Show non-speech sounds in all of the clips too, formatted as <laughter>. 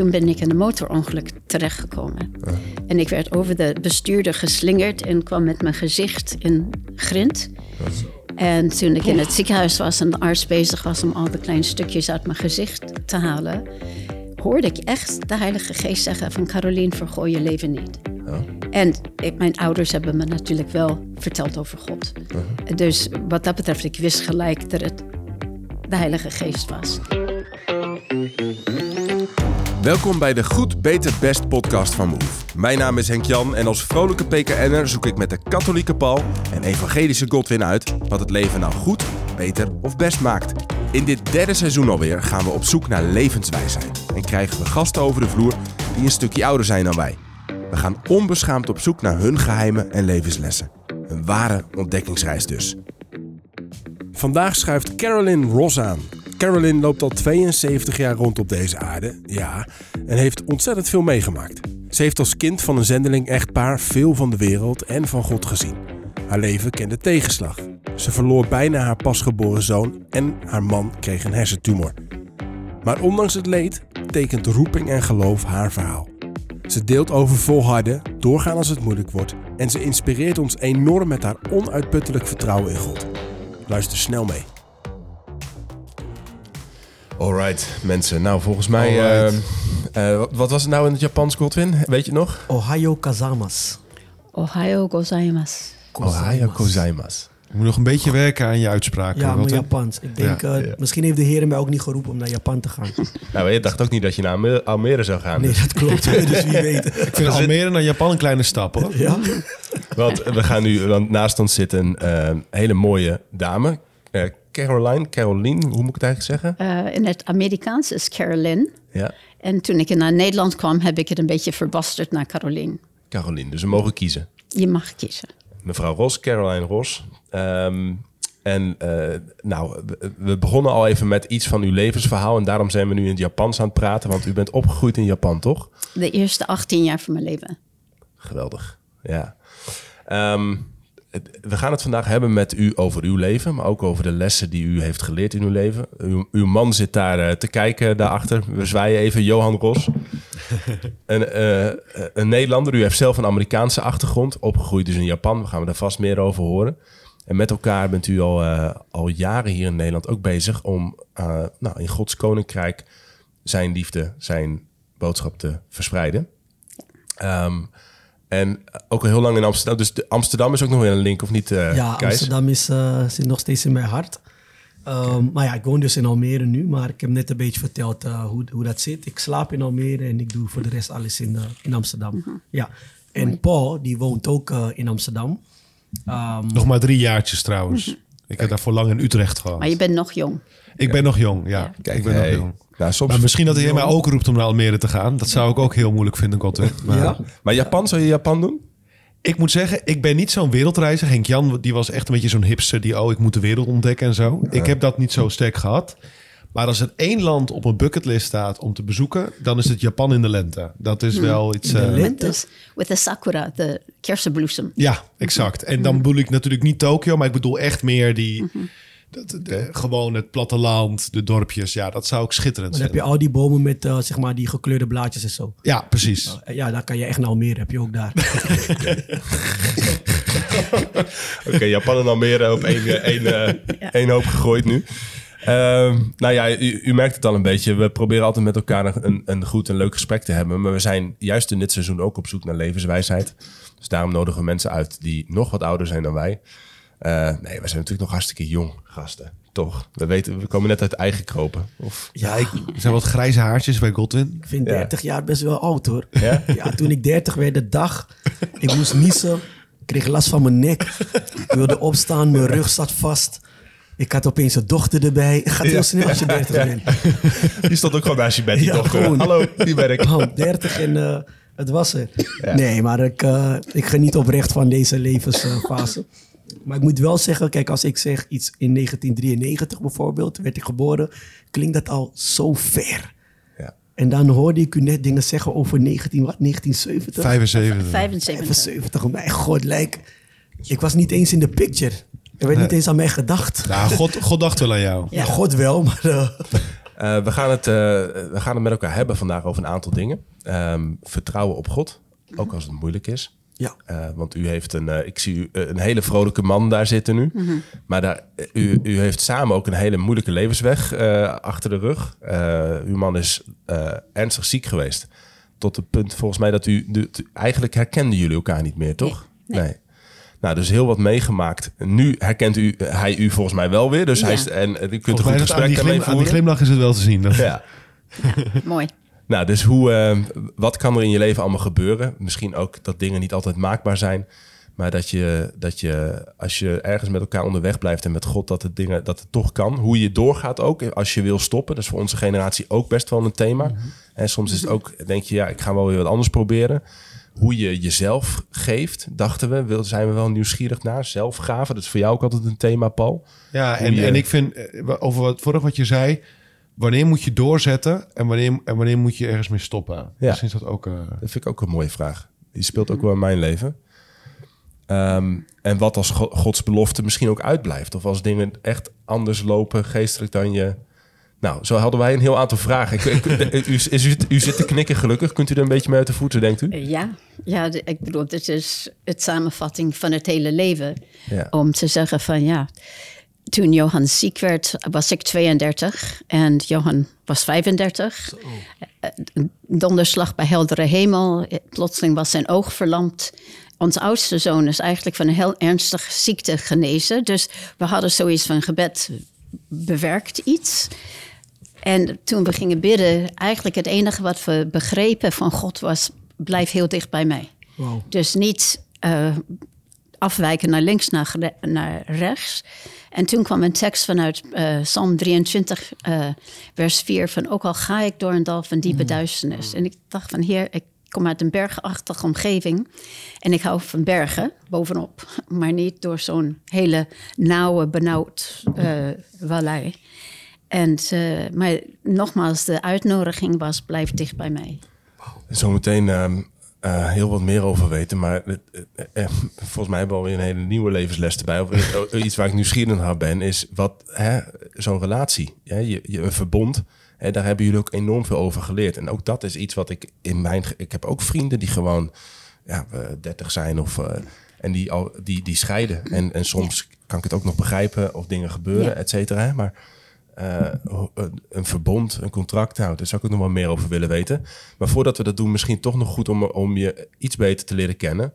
toen ben ik in een motorongeluk terechtgekomen. En ik werd over de bestuurder geslingerd en kwam met mijn gezicht in grind. En toen ik in het ziekenhuis was en de arts bezig was om al de kleine stukjes uit mijn gezicht te halen, hoorde ik echt de Heilige Geest zeggen van Caroline, vergooi je leven niet. En ik, mijn ouders hebben me natuurlijk wel verteld over God. Dus wat dat betreft, ik wist gelijk dat het de Heilige Geest was. Welkom bij de Goed, Beter, Best podcast van Move. Mijn naam is Henk Jan en als vrolijke PKN'er zoek ik met de katholieke Paul en evangelische Godwin uit wat het leven nou goed, beter of best maakt. In dit derde seizoen alweer gaan we op zoek naar levenswijsheid en krijgen we gasten over de vloer die een stukje ouder zijn dan wij. We gaan onbeschaamd op zoek naar hun geheimen en levenslessen. Een ware ontdekkingsreis dus. Vandaag schuift Carolyn Ross aan. Carolyn loopt al 72 jaar rond op deze aarde, ja, en heeft ontzettend veel meegemaakt. Ze heeft als kind van een zendeling echtpaar veel van de wereld en van God gezien. Haar leven kende tegenslag. Ze verloor bijna haar pasgeboren zoon en haar man kreeg een hersentumor. Maar ondanks het leed tekent roeping en geloof haar verhaal. Ze deelt over volharden, doorgaan als het moeilijk wordt en ze inspireert ons enorm met haar onuitputtelijk vertrouwen in God. Luister snel mee. Alright, mensen. Nou, volgens mij. Eh, eh, wat was het nou in het Japans, Godwin? Weet je nog? Ohio Kazamas. Ohio gozaimasu. Ohio gozaimasu. Je moet nog een beetje werken aan je uitspraak. Ja, maar. Japans. Ik denk, Ja, eh, ja. misschien heeft de Heer mij ook niet geroepen om naar Japan te gaan. <laughs> Nou, je dacht ook niet dat je naar Alme- Almere zou gaan. Nee, dat klopt. <laughs> <laughs> dus wie weet. Ik vind Almere naar Japan een kleine stap hoor. Ja? Want we gaan nu, want naast ons zit een hele mooie dame. Eh, Caroline, Caroline, hoe moet ik het eigenlijk zeggen? Eh, in het Amerikaans is Carolyn. Ja, En toen ik naar Nederland kwam, heb ik het een beetje verbasterd naar Caroline. Caroline. Dus we mogen kiezen. Je mag kiezen. Mevrouw Ros, Caroline Ros. Ehm, en eh, nou, we- begonnen al even met iets van uw levensverhaal. En daarom zijn we nu in het Japans aan het praten. Want u bent opgegroeid in Japan, toch? De eerste 18 jaar van mijn leven. Geweldig, ja. Ehm, het- we gaan het vandaag hebben met u over uw leven, maar ook over de lessen die u heeft geleerd in uw leven. Uw, uw man zit daar eh, te kijken daarachter. We zwaaien even, Johan Ros. <laughs> een, eh, een Nederlander, u heeft zelf een Amerikaanse achtergrond, opgegroeid dus in Japan. We gaan daar vast meer over horen. En met elkaar bent u al, eh, al jaren hier in Nederland ook bezig om nou, in Gods koninkrijk zijn liefde, zijn boodschap te verspreiden. Ehm, en ook al heel lang in Amsterdam. Dus de- Amsterdam is ook nog weer een link, of niet, eh Ja? Amsterdam is, eh, zit nog steeds in mijn hart. Ehm, maar ja, ik woon dus in Almere nu. Maar ik heb net een beetje verteld eh, hoe, hoe dat zit. Ik slaap in Almere en ik doe voor de rest alles in, in Amsterdam. Ja. En Paul, die woont ook in Amsterdam. Ehm, Nog maar drie jaartjes trouwens. Ik heb daarvoor lang in Utrecht gehad. Maar je bent nog jong. Ik ben nog jong, ja. Kijk, ik ben hey. nog jong. Soms, Maar misschien dat de heer mij ook roept om naar Almere te gaan. Dat zou ik ook heel moeilijk vinden, Godwin. Maar ja? maar Japan, zou je Japan doen? ik moet zeggen, ik ben niet zo'n wereldreiziger. Henk Jan, die was echt een beetje zo'n hipster die, oh, ik moet de wereld ontdekken en zo. Ik heb dat niet zo sterk gehad. Maar als er één land op mijn bucketlist staat om te bezoeken, dan is het Japan in de lente. Dat is wel iets. de eh, lente? Met de, with the sakura, de kersenbloesem. Ja, exact. En dan bedoel ik natuurlijk niet Tokio, maar ik bedoel echt meer die. Dat- de- gewoon het platteland, de dorpjes. Ja, dat zou ik schitterend Dan heb je al die bomen met eh, zeg maar die gekleurde blaadjes en zo. Ja, precies. Eh, Ja, daar kan je echt naar Almere, heb je ook daar. <laughs> Oké, Japan en Almere op één, eh, één, één hoop gegooid nu. Ehm, nou ja, u, u merkt het al een beetje. We proberen altijd met elkaar een, een goed en leuk gesprek te hebben. Maar we zijn juist in dit seizoen ook op zoek naar levenswijsheid. Dus daarom nodigen we mensen uit die nog wat ouder zijn dan wij. Eh, nee, we zijn natuurlijk nog hartstikke jong gasten. Toch? We, weten, we komen net uit eigen kropen. Of, Ja, ik, er zijn wat grijze haartjes bij Godwin. Ik vind Ja. 30 jaar best wel oud hoor. Ja? Ja, toen ik 30 werd, de dag, ik moest niezen. Ik kreeg last van mijn nek. Ik wilde opstaan, mijn rug zat vast. Ik had opeens een dochter erbij. Het gaat heel snel als je 30 bent. Die stond ook gewoon bij je bed, die Ja, dochter. gewoon. Hallo, die ben ik. Oh, 30 en eh, het was er. Nee, maar ik, eh, ik geniet oprecht van deze levensfase. Maar ik moet wel zeggen, kijk, als ik zeg iets in 1993 bijvoorbeeld, werd ik geboren, klinkt dat al zo ver. Ja. En dan hoorde ik u net dingen zeggen over 19, wat, 1970? 75. 75. 75, mijn god, lijk. Ik was niet eens in de picture. Er werd niet eens aan mij gedacht. Nou, God, God dacht wel aan jou. Ja, god wel, maar... eh, <laughs> Eh, we, gaan het, eh, we gaan het met elkaar hebben vandaag over een aantal dingen. Ehm, vertrouwen op God, ook als het moeilijk is. Ja. Eh, want u heeft een, eh, ik zie u, eh, een hele vrolijke man daar zitten nu. Maar daar, u, u heeft samen ook een hele moeilijke levensweg eh, achter de rug. Eh, uw man is eh, ernstig ziek geweest. Tot het punt volgens mij dat u... de- eigenlijk herkenden jullie elkaar niet meer, toch? Nee, nee. Nou, dus heel wat meegemaakt. Nu herkent u, hij u volgens mij wel weer. Dus hij is, en u kunt Volgens een goed het aan, die gesprek glim, aan die glimlach is het wel te zien. Dat- Ja. Mooi. Nou, dus hoe, eh, wat kan er in je leven allemaal gebeuren? Misschien ook dat dingen niet altijd maakbaar zijn. Maar dat je, dat je, als je ergens met elkaar onderweg blijft en met God, dat het, dingen, dat het toch kan. Hoe je doorgaat ook, als je wil stoppen. Dat is voor onze generatie ook best wel een thema. En soms is het ook, denk je, ja, ik ga wel weer wat anders proberen. Hoe je jezelf geeft, dachten we, wil, zijn we wel nieuwsgierig naar. Zelfgave, dat is voor jou ook altijd een thema, Paul. Ja, Hoe en, je- en ik vind, eh, over wat, vorig wat je zei, wanneer moet je doorzetten en wanneer, en wanneer moet je ergens mee stoppen? Ja. Misschien is dat ook... eh, Dat vind ik ook een mooie vraag. Die speelt ook wel in mijn leven. Ehm, en wat als Go- Gods belofte misschien ook uitblijft. Of als dingen echt anders lopen geestelijk dan je... Nou, zo hadden wij een heel aantal vragen. Ik, ik- u, is, u, u zit te knikken gelukkig. Kunt u er een beetje mee uit de voeten, denkt u? Eh, Ja, ja ik bedoel, dit is het samenvatting van het hele leven. Ja. Om te zeggen van ja, toen Johan ziek werd, was ik 32 en Johan was 35. Eh, Een donderslag bij heldere hemel. Eh, Plotseling was zijn oog verlamd. Onze oudste zoon is eigenlijk van een heel ernstige ziekte genezen. Dus we hadden zoiets van gebed bewerkt iets. En toen we gingen bidden, eigenlijk het enige wat we begrepen van God was: blijf heel dicht bij mij. Dus niet eh, afwijken naar links, naar, naar rechts. En toen kwam een tekst vanuit eh, Psalm 23, eh, vers 4, van ook al ga ik door een dal van diepe duisternis. En ik dacht van heer, ik kom uit een bergachtige omgeving en ik hou van bergen bovenop, <laughs> maar niet door zo'n hele nauwe, benauwd eh vallei. En, eh, maar nogmaals, de uitnodiging was blijf dicht bij mij. Zometeen eh, heel wat meer over weten. Maar eh, eh, volgens mij hebben we alweer een hele nieuwe levensles erbij. Of iets waar ik nieuwsgierig naar ben, is wat hè, zo'n relatie, hè, je, je, een verbond. Hè, daar hebben jullie ook enorm veel over geleerd. En ook dat is iets wat ik in mijn. Ik heb ook vrienden die gewoon ja, eh, 30 zijn of. en die, al, die, die scheiden. En, en soms kan ik het ook nog begrijpen of dingen gebeuren, Ja. et cetera. Maar een, een verbond, een contract. Nou, daar zou ik ook nog wel meer over willen weten. Maar voordat we dat doen, misschien toch nog goed om, om je iets beter te leren kennen.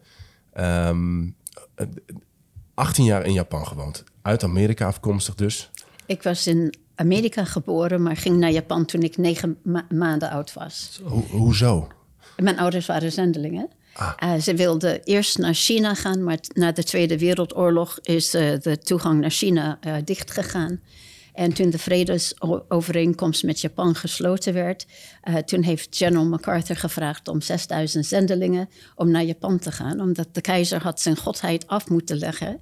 Ehm, eh, 18 jaar in Japan gewoond. Uit Amerika afkomstig dus. Ik was in Amerika geboren, maar ging naar Japan toen ik negen ma- maanden oud was. Ho hoezo? Mijn ouders waren zendelingen. Eh, ze wilden eerst naar China gaan, maar na de Tweede Wereldoorlog is eh, de toegang naar China eh, dichtgegaan. En toen de vredesovereenkomst met Japan gesloten werd, eh, toen heeft General MacArthur gevraagd om 6000 zendelingen om naar Japan te gaan, omdat de keizer had zijn godheid af moeten leggen.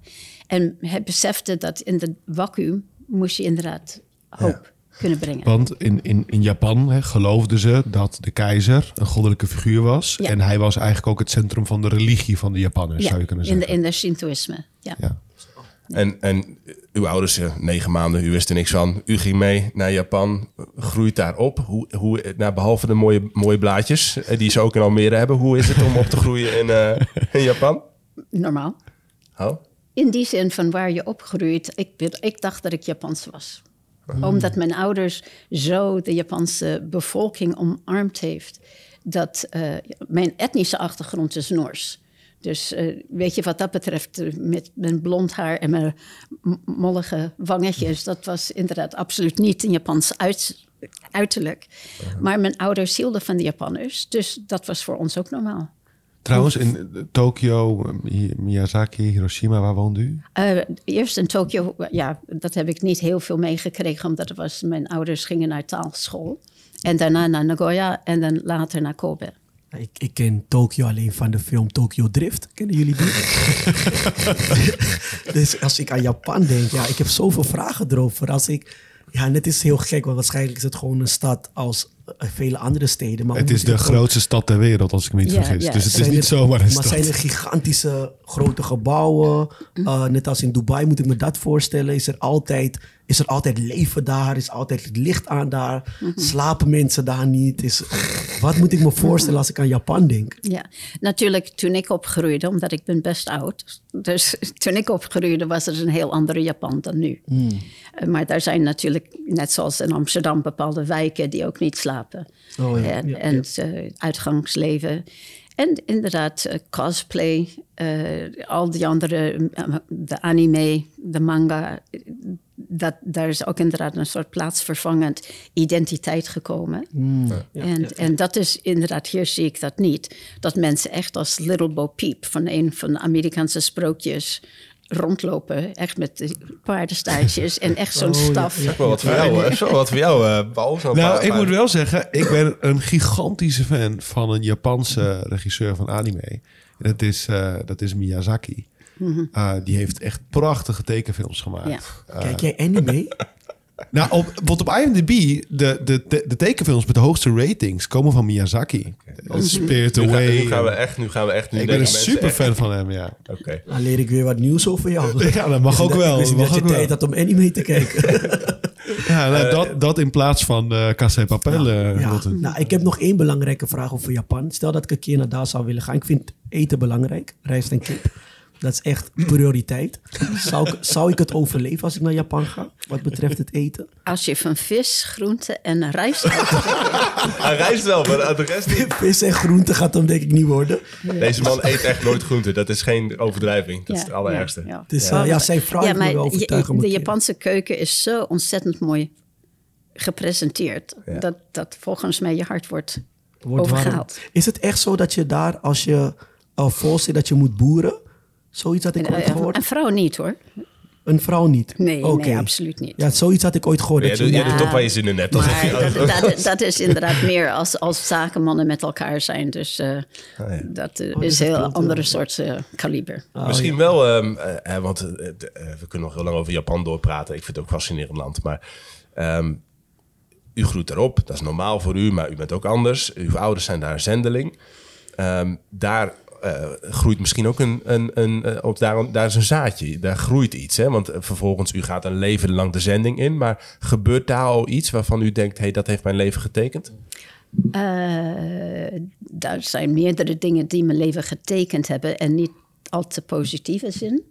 En hij besefte dat in de vacuüm moest je inderdaad hoop kunnen brengen. Want in, in, in Japan hè, geloofden ze dat de keizer een goddelijke figuur was. Ja. En hij was eigenlijk ook het centrum van de religie van de Japanners, ja, zou je kunnen in de, zeggen. in de Shintoïsme. Ja. Ja. En, en uw ouders, eh, negen maanden, u wist er niks van. U ging mee naar Japan, groeit daar op. Hoe, hoe, nou, behalve de mooie, mooie blaadjes eh, die ze ook in Almere hebben. Hoe is het om op te groeien in, eh, in Japan? Normaal. Oh, In die zin van waar je opgroeit, ik, ik dacht dat ik Japans was. Omdat mijn ouders zo de Japanse bevolking omarmd heeft. Dat mijn etnische achtergrond is Noors. Dus eh, weet je, wat dat betreft, eh, met mijn blond haar en mijn mollige wangetjes, dat was inderdaad absoluut niet een Japans uit, uiterlijk. Maar mijn ouders hielden van de Japanners, dus dat was voor ons ook normaal. Trouwens, in eh, Tokio, Mi- Miyazaki, Hiroshima, waar woont u? Eerst in Tokio, ja, dat heb ik niet heel veel meegekregen, omdat het was, mijn ouders gingen naar taalschool. En daarna naar Nagoya en dan later naar Kobe. Ik, ik ken Tokio alleen van de film Tokyo Drift. Kennen jullie die? <laughs> dus als ik aan Japan denk, ja, ik heb zoveel vragen erover. Als ik, ja, net is heel gek, want waarschijnlijk is het gewoon een stad als eh, vele andere steden. Maar Het is de grootste stad ter wereld, als ik me niet vergis. Dus het is niet er- zomaar een Maar stad. zijn er gigantische grote gebouwen? Hm. Uh, net als in Dubai moet ik me dat voorstellen. Is er altijd is er altijd leven daar? Is altijd het licht aan daar? Slapen mensen daar niet? Is, wat moet ik me voorstellen als ik aan Japan denk? Ja, natuurlijk toen ik opgroeide, omdat ik ben best oud. Dus <laughs> toen ik opgroeide was het een heel andere Japan dan nu. Eh, Maar daar zijn natuurlijk, net zoals in Amsterdam, bepaalde wijken die ook niet slapen. Oh ja, en ja, en eh, uitgangsleven. En inderdaad, eh, cosplay, eh, al die andere, eh, de anime, de manga. Dat, daar is ook inderdaad een soort plaatsvervangend identiteit gekomen. en, en dat is inderdaad, hier zie ik dat niet. Dat mensen echt als Little Bo Peep van een van de Amerikaanse sprookjes rondlopen. Echt met de paardenstaartjes en echt zo'n Oh, staf. ja. Wel wat voor jou, hè? Zo wat voor jou, eh, Paul. Zo'n Nou, ik moet wel zeggen, ik ben een gigantische fan van een Japanse regisseur van anime. En dat is, eh, dat is Miyazaki. Uh, die heeft echt prachtige tekenfilms gemaakt. Ja. Uh, Kijk jij anime? <laughs> nou, op, wat op IMDb, de, de, de, de tekenfilms met de hoogste ratings komen van Miyazaki. Uh, Spirit Nu, ga- Away. nu gaan we echt, nu gaan we echt. Nu ik ben een super echt- fan van hem, ja. Oké. Dan leer ik weer wat nieuws over jou. <laughs> Ja, dat mag ook niet wel, Ik wist niet mag dat je tijd had om anime te kijken. <laughs> ja nou, dat, dat in plaats van uh, Casa Papel. eh, Ja, nou, ik heb nog één belangrijke vraag over Japan. Stel dat ik een keer naar daar zou willen gaan. Ik vind eten belangrijk, rijst en kip. Dat is echt prioriteit. Zou ik, zou ik het overleven als ik naar Japan ga, wat betreft het eten? Als je van vis, groente en rijst Hij reist wel, maar de rest niet. Vis en groente gaat hem denk ik niet worden. Deze man eet echt nooit groente. Dat is geen overdrijving. Dat is het allerergste. ja, ja. Dus uh, ja, zijn vrouw Ja, heeft me maar je- de Japanse keuken is zo ontzettend mooi gepresenteerd. Ja. Dat, dat volgens mij je hart wordt, Wordt warm. overgehaald. Is het echt zo dat je daar, als je uh, voorstelt dat je moet boeren, zoiets had ik En, ooit eh, gehoord? een vrouw niet hoor. Een vrouw niet? Nee, nee, absoluut niet. Ja, zoiets had ik ooit gehoord. Ja, dat doe, je, doet toch waar je zin in hebt. Maar je- dat, dat, dat is inderdaad meer als, als zakenmannen met elkaar zijn. Dus eh, ja. dat eh, Oh, is een heel klopt, andere ja. soort eh, kaliber. Oh, Misschien ja. wel, ehm, eh, eh, want eh, de- eh, we kunnen nog heel lang over Japan doorpraten. Ik vind het ook een fascinerend land. Maar ehm, u groeit erop, dat is normaal voor u, maar u bent ook anders. Uw ouders zijn daar zendeling. Ehm, daar eh, groeit misschien ook een, een, een eh, op daar, daar is een zaadje, daar groeit iets. Hè? Want eh, vervolgens, u gaat een leven lang de zending in. Maar gebeurt daar al iets waarvan u denkt, hey, dat heeft mijn leven getekend? Eh, daar zijn meerdere dingen die mijn leven getekend hebben en niet al te positieve zin.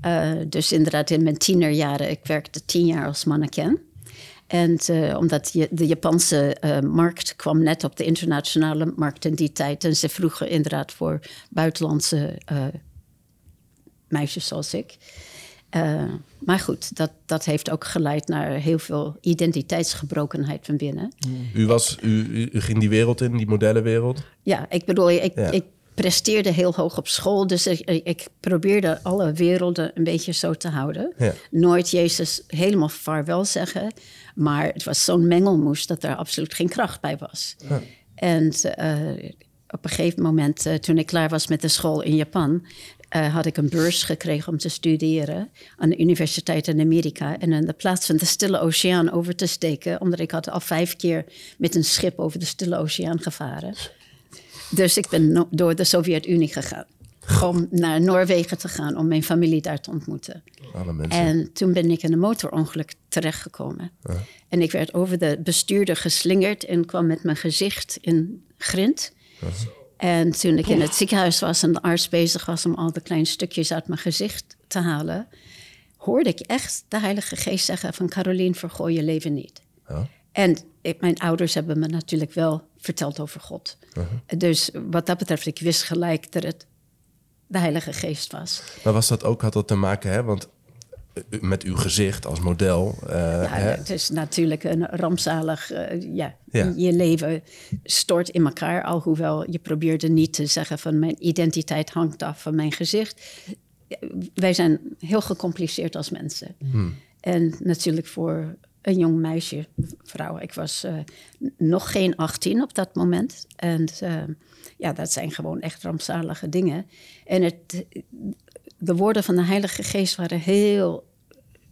Eh, dus inderdaad, in mijn tienerjaren, ik werkte tien jaar als mannequin. En eh, omdat je, de Japanse eh, markt kwam net op de internationale markt in die tijd. En ze vroegen inderdaad voor buitenlandse eh, meisjes zoals ik. Maar goed, dat, dat heeft ook geleid naar heel veel identiteitsgebrokenheid van binnen. U, was, u, u, u ging die wereld in, die modellenwereld. Ja, ik bedoel, ik, Ja. ik presteerde heel hoog op school. Dus ik, ik probeerde alle werelden een beetje zo te houden. Ja. Nooit Jezus helemaal vaarwel zeggen. Maar het was zo'n mengelmoes dat er absoluut geen kracht bij was. En eh, op een gegeven moment, eh, toen ik klaar was met de school in Japan... eh, had ik een beurs gekregen om te studeren aan de universiteit in Amerika. En in de plaats van de Stille Oceaan over te steken... omdat ik had al vijf keer met een schip over de Stille Oceaan gevaren... Dus ik ben no- door de Sovjet-Unie gegaan. Om naar Noorwegen te gaan, om mijn familie daar te ontmoeten. Alle mensen. En toen ben ik in een motorongeluk terechtgekomen. En ik werd over de bestuurder geslingerd en kwam met mijn gezicht in grind. En toen ik in het ziekenhuis was en de arts bezig was om al de kleine stukjes uit mijn gezicht te halen, hoorde ik echt de Heilige Geest zeggen van Carolien, vergooi je leven niet. Ja. En ik, mijn ouders hebben me natuurlijk wel verteld over God. Dus wat dat betreft, ik wist gelijk dat het de Heilige Geest was. Maar was dat ook, had dat te maken, hè? Want eh, met uw gezicht als model. eh, Ja, hè? het is natuurlijk een rampzalig... eh, ja, Ja. je leven stort in elkaar. Alhoewel je probeerde niet te zeggen van... mijn identiteit hangt af van mijn gezicht. Wij zijn heel gecompliceerd als mensen. En natuurlijk voor een jong meisje, vrouw. Ik was eh, nog geen 18 op dat moment. En eh, ja, dat zijn gewoon echt rampzalige dingen. En het, de woorden van de Heilige Geest waren heel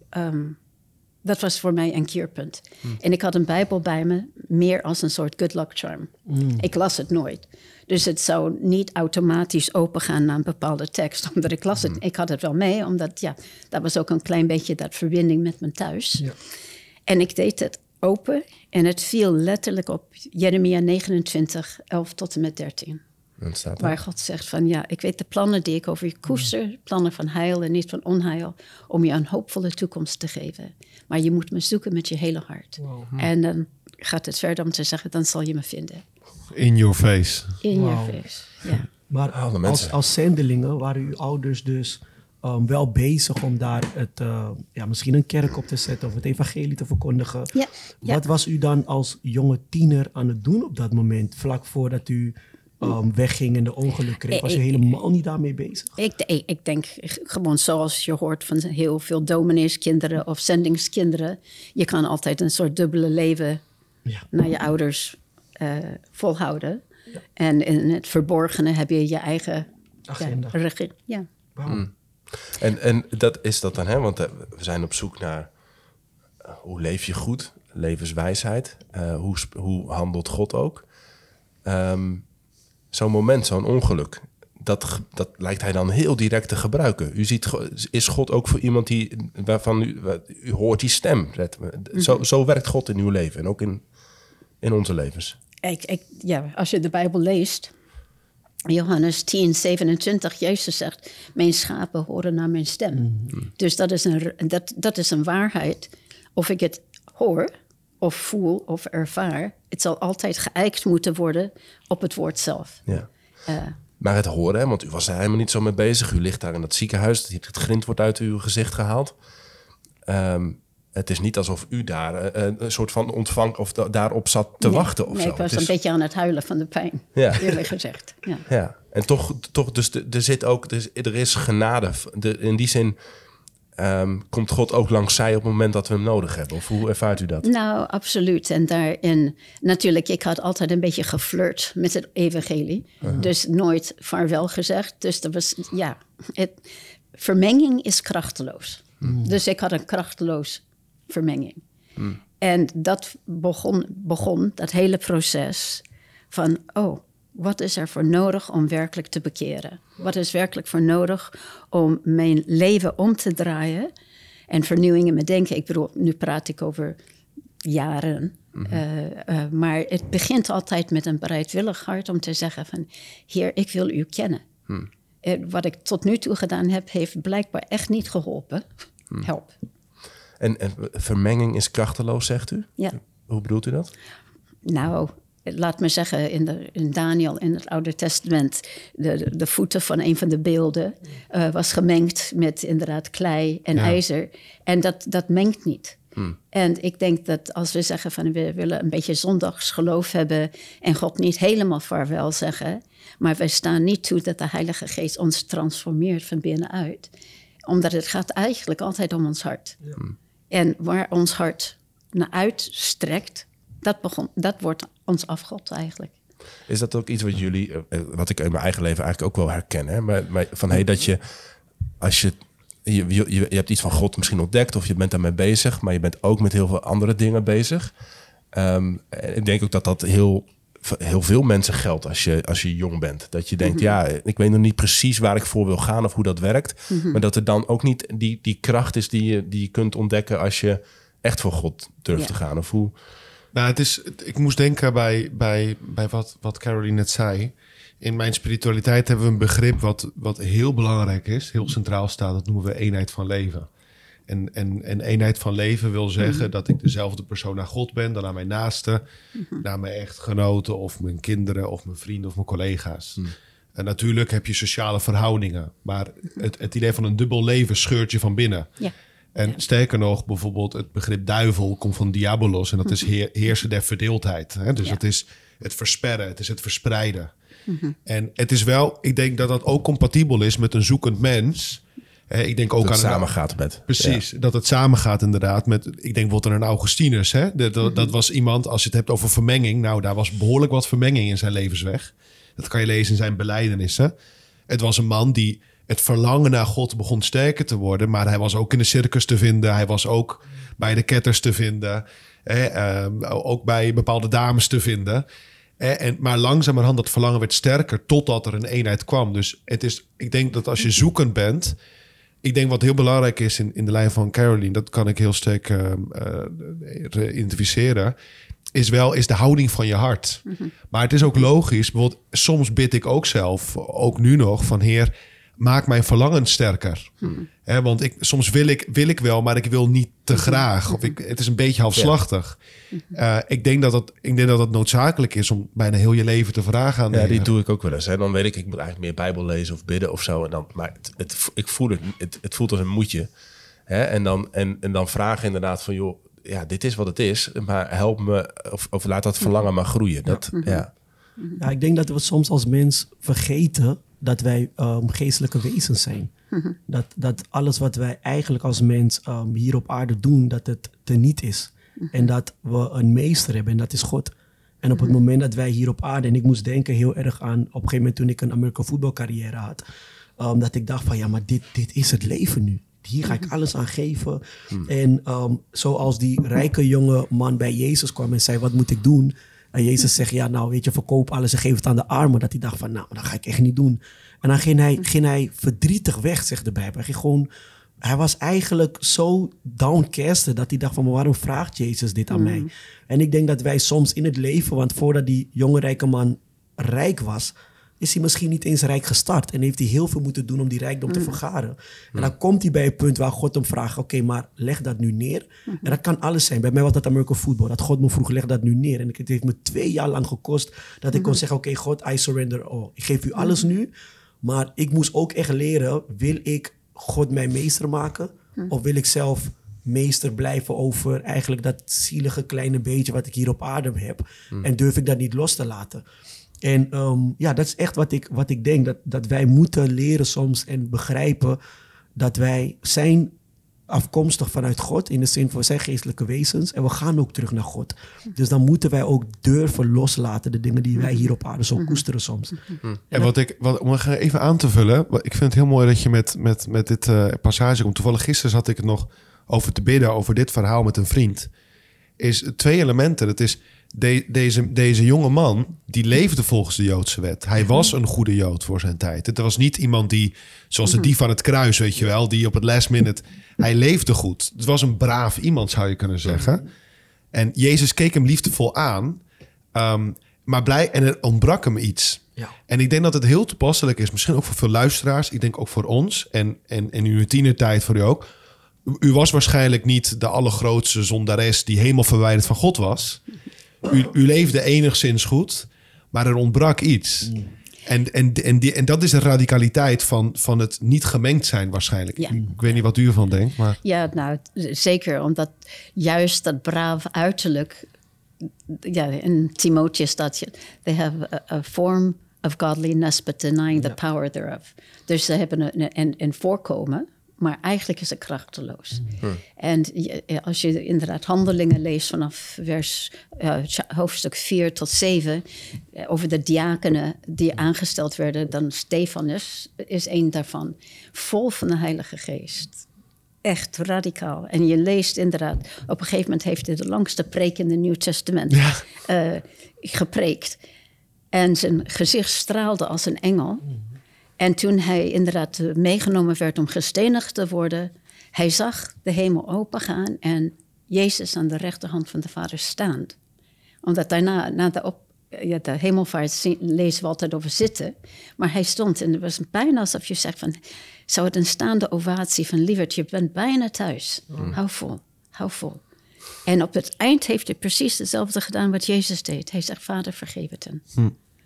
ehm, dat was voor mij een keerpunt. En ik had een Bijbel bij me, meer als een soort good luck charm. Ik las het nooit. Dus het zou niet automatisch opengaan naar een bepaalde tekst, <laughs> omdat ik las het. Ik had het wel mee, omdat ja, dat was ook een klein beetje dat verbinding met mijn thuis. Ja. En ik deed het open en het viel letterlijk op Jeremia 29, 11 tot en met 13. Dan staat. Waar God zegt van ja, ik weet de plannen die ik over je koester, plannen van heil en niet van onheil, om je een hoopvolle toekomst te geven. Maar je moet me zoeken met je hele hart. En dan gaat het verder om te zeggen, dan zal je me vinden. In your face. In je face. Ja. <laughs> Maar als, als zendelingen waren uw ouders dus um, wel bezig om daar het, uh, ja, misschien een kerk op te zetten of het evangelie te verkondigen. Ja, ja. Wat was u dan als jonge tiener aan het doen op dat moment, vlak voordat u um, wegging en de ongeluk kreeg? Was u Ik- helemaal niet daarmee bezig? Ik, ik, ik denk gewoon zoals je hoort van heel veel domineeskinderen of zendingskinderen. Je kan altijd een soort dubbele leven Ja. naar je ouders eh, volhouden. En in het verborgene heb je je eigen Agenda. Ja, regie- ja. Wauw. En, en dat is dat dan, hè? Want eh, we zijn op zoek naar eh, hoe leef je goed, levenswijsheid, eh, hoe, hoe handelt God ook. Ehm, zo'n moment, zo'n ongeluk, dat, dat lijkt hij dan heel direct te gebruiken. U ziet, is God ook voor iemand die, waarvan u, u hoort die stem. Zet- Zo, zo werkt God in uw leven en ook in, in onze levens. Ik, ik, ja, als je de Bijbel leest, Johannes 10, 27, Jezus zegt, mijn schapen horen naar mijn stem. Dus dat is, een, dat, dat is een waarheid. Of ik het hoor, of voel, of ervaar, het zal altijd geëikt moeten worden op het woord zelf. Ja. Eh, Maar het horen, hè, want u was daar helemaal niet zo mee bezig. U ligt daar in dat ziekenhuis, het grind wordt uit uw gezicht gehaald. Ehm, het is niet alsof u daar eh, een soort van ontvang of da- daarop zat te nee, wachten of nee, zo. ik was is- een beetje aan het huilen van de pijn, Ja. <laughs> eerlijk gezegd. Ja. Ja, en toch, toch dus er zit ook, er is, er is genade. De, in die zin ehm, komt God ook langs zij op het moment dat we hem nodig hebben. Of hoe ervaart u dat? Nou, absoluut. En daarin, natuurlijk, ik had altijd een beetje geflirt met het evangelie. Dus nooit vaarwel gezegd. Dus dat was, ja, het, vermenging is krachteloos. Dus ik had een krachteloos vermenging. En dat begon, begon, dat hele proces van, oh, wat is er voor nodig om werkelijk te bekeren? Wat is werkelijk voor nodig om mijn leven om te draaien? En vernieuwing in mijn denken, ik bedoel, nu praat ik over jaren. Eh, eh, maar het begint altijd met een bereidwillig hart om te zeggen van... Heer, ik wil u kennen. Eh, wat ik tot nu toe gedaan heb, heeft blijkbaar echt niet geholpen. Help. En, en vermenging is krachteloos, zegt u? Ja. Hoe bedoelt u dat? Nou, laat me zeggen, in, de, in Daniel in het Oude Testament, de, de, de voeten van een van de beelden eh, was gemengd met inderdaad klei en ijzer. En dat, dat mengt niet. En ik denk dat als we zeggen van we willen een beetje zondagsgeloof hebben en God niet helemaal vaarwel zeggen, maar wij staan niet toe dat de Heilige Geest ons transformeert van binnenuit. Omdat het gaat eigenlijk altijd om ons hart. En waar ons hart naar uitstrekt, dat, begon, dat wordt ons afgod eigenlijk. Is dat ook iets wat jullie, eh, eh, wat ik in mijn eigen leven eigenlijk ook wel herken? Hè? Maar, maar van hey, dat je, als je, je, je, hebt iets van God misschien ontdekt of je bent daarmee bezig, maar je bent ook met heel veel andere dingen bezig. Ehm, ik denk ook dat dat heel, heel veel mensen geldt als je, als je jong bent. Dat je denkt, ja, ik weet nog niet precies waar ik voor wil gaan of hoe dat werkt. Maar dat er dan ook niet die, die kracht is die je, die je kunt ontdekken als je echt voor God durft Ja. te gaan. Of hoe, Nou, het is, ik moest denken bij, bij, bij wat, wat Caroline net zei. In mijn spiritualiteit hebben we een begrip wat, wat heel belangrijk is, heel centraal staat. Dat noemen we eenheid van leven. En, en, en eenheid van leven wil zeggen dat ik dezelfde persoon naar God ben, dan naar mijn naasten, naar mijn echtgenoten of mijn kinderen of mijn vrienden of mijn collega's. En natuurlijk heb je sociale verhoudingen, maar het, het idee van een dubbel leven scheurt je van binnen. Ja. En sterker nog, bijvoorbeeld het begrip duivel komt van diabolos. En dat is heer, heersen der verdeeldheid. Hè? Dus Ja. het is het versperren, het is het verspreiden. En het is wel, ik denk dat dat ook compatibel is met een zoekend mens. Hè, ik denk ook dat aan het een- samen gaat met. Precies, dat het samengaat inderdaad met... Ik denk bijvoorbeeld aan een Augustinus. Hè? Dat, dat, dat was iemand, als je het hebt over vermenging... nou, daar was behoorlijk wat vermenging in zijn levensweg. Dat kan je lezen in zijn belijdenissen. Het was een man die het verlangen naar God begon sterker te worden. Maar hij was ook in de circus te vinden. Hij was ook bij de ketters te vinden. Hè, ehm, ook bij bepaalde dames te vinden. En, maar langzamerhand dat verlangen werd sterker totdat er een eenheid kwam. Dus het is, ik denk dat als je zoekend bent... Ik denk wat heel belangrijk is in, in de lijn van Caroline... dat kan ik heel sterk ehm, eh, identificeren is wel is de houding van je hart. Maar het is ook logisch. Bijvoorbeeld, soms bid ik ook zelf, ook nu nog, van Heer, maak mijn verlangen sterker. Hè, want ik, soms wil ik, wil ik wel, maar ik wil niet te graag. Of ik, het is een beetje halfslachtig. Eh, ik, denk dat het, ik denk dat het noodzakelijk is om bijna heel je leven te vragen aan Ja, die doe ik ook wel eens. Hè. Dan weet ik, ik moet eigenlijk meer Bijbel lezen of bidden of zo. En dan, maar het, het, ik voel het, het, het voelt als een moedje. Hè. En, dan, en, en dan vragen inderdaad van, joh, ja, dit is wat het is. Maar help me, of, of laat dat verlangen maar groeien. Dat, ja. Ja, ik denk dat we soms als mens vergeten dat wij ehm, geestelijke wezens zijn. Dat, dat alles wat wij eigenlijk als mens ehm, hier op aarde doen, dat het teniet is. En dat we een meester hebben en dat is God. En op het moment dat wij hier op aarde, en ik moest denken heel erg aan op een gegeven moment toen ik een American voetbalcarrière had, ehm, dat ik dacht van ja, maar dit, dit is het leven nu. Hier ga ik alles aan geven. En ehm, zoals die rijke jonge man bij Jezus kwam en zei, wat moet ik doen? En Jezus zegt, ja, nou weet je, verkoop alles en geef het aan de armen. Dat hij dacht van, nou, dat ga ik echt niet doen. En dan ging hij, ging hij verdrietig weg, zegt de Bijbel. Hij ging gewoon, hij was eigenlijk zo downcasted dat hij dacht van, maar waarom vraagt Jezus dit aan mij? En ik denk dat wij soms in het leven, want voordat die jonge rijke man rijk was, is hij misschien niet eens rijk gestart. En heeft hij heel veel moeten doen om die rijkdom te vergaren. En dan komt hij bij een punt waar God hem vraagt, oké, maar leg dat nu neer. En dat kan alles zijn. Bij mij was dat American football. Dat God me vroeg, leg dat nu neer. En het heeft me twee jaar lang gekost dat ik kon zeggen, oké God, I surrender all. Ik geef u alles nu. Maar ik moest ook echt leren, wil ik God mijn meester maken? Of wil ik zelf meester blijven over eigenlijk dat zielige kleine beetje wat ik hier op aarde heb? En durf ik dat niet los te laten? En ehm, ja, dat is echt wat ik, wat ik denk. Dat, dat wij moeten leren soms en begrijpen dat wij zijn afkomstig vanuit God. In de zin van we zijn geestelijke wezens. En we gaan ook terug naar God. Dus dan moeten wij ook durven loslaten. De dingen die wij hier op aarde zo koesteren soms. En wat ik, wat, om even aan te vullen. Ik vind het heel mooi dat je met, met, met dit eh, passage komt. Toevallig gisteren zat ik het nog over te bidden over dit verhaal met een vriend. Is twee elementen. Het is de, deze, deze jonge man, die leefde volgens de Joodse wet. Hij was een goede Jood voor zijn tijd. Het was niet iemand die, zoals de dief van het kruis, weet je wel, die op het last minute. Hij leefde goed. Het was een braaf iemand, zou je kunnen zeggen. En Jezus keek hem liefdevol aan. Ehm, maar blij, en er ontbrak hem iets. Ja. En ik denk dat het heel toepasselijk is, misschien ook voor veel luisteraars. Ik denk ook voor ons en, en, en in uw tienertijd voor u ook. U- U was waarschijnlijk niet de allergrootste zondares die helemaal verwijderd van God was. U, u leefde enigszins goed, maar er ontbrak iets. En, en, en, die, en dat is de radicaliteit van, van het niet gemengd zijn waarschijnlijk. Ja. Ik weet niet wat u ervan denkt, maar... Ja, nou, zeker. Omdat juist dat braaf uiterlijk... Ja, in Timotheus staat... je, They have a, a form of godliness, but denying the power thereof. Dus ze hebben een, een, een voorkomen, maar eigenlijk is het krachteloos. En je- als je inderdaad handelingen leest vanaf vers, eh, hoofdstuk 4 tot 7... eh, over de diakenen die aangesteld werden... dan Stefanus is één daarvan. Vol van de Heilige Geest echt radicaal. En je leest inderdaad, op een gegeven moment heeft hij de langste preek in het Nieuw Testament eh, gepreekt. En zijn gezicht straalde als een engel. En toen hij inderdaad eh, meegenomen werd om gestenigd te worden, hij zag de hemel opengaan en Jezus aan de rechterhand van de Vader staand. Omdat daarna, na de, op, ja, de hemelvaart zien- lezen we altijd over zitten. Maar hij stond en het was bijna alsof je zegt van... zou het een staande ovatie van lieverd, je bent bijna thuis. Hou vol, hou vol. En op het eind heeft hij precies hetzelfde gedaan wat Jezus deed. Hij zegt, vader, vergeef het hen.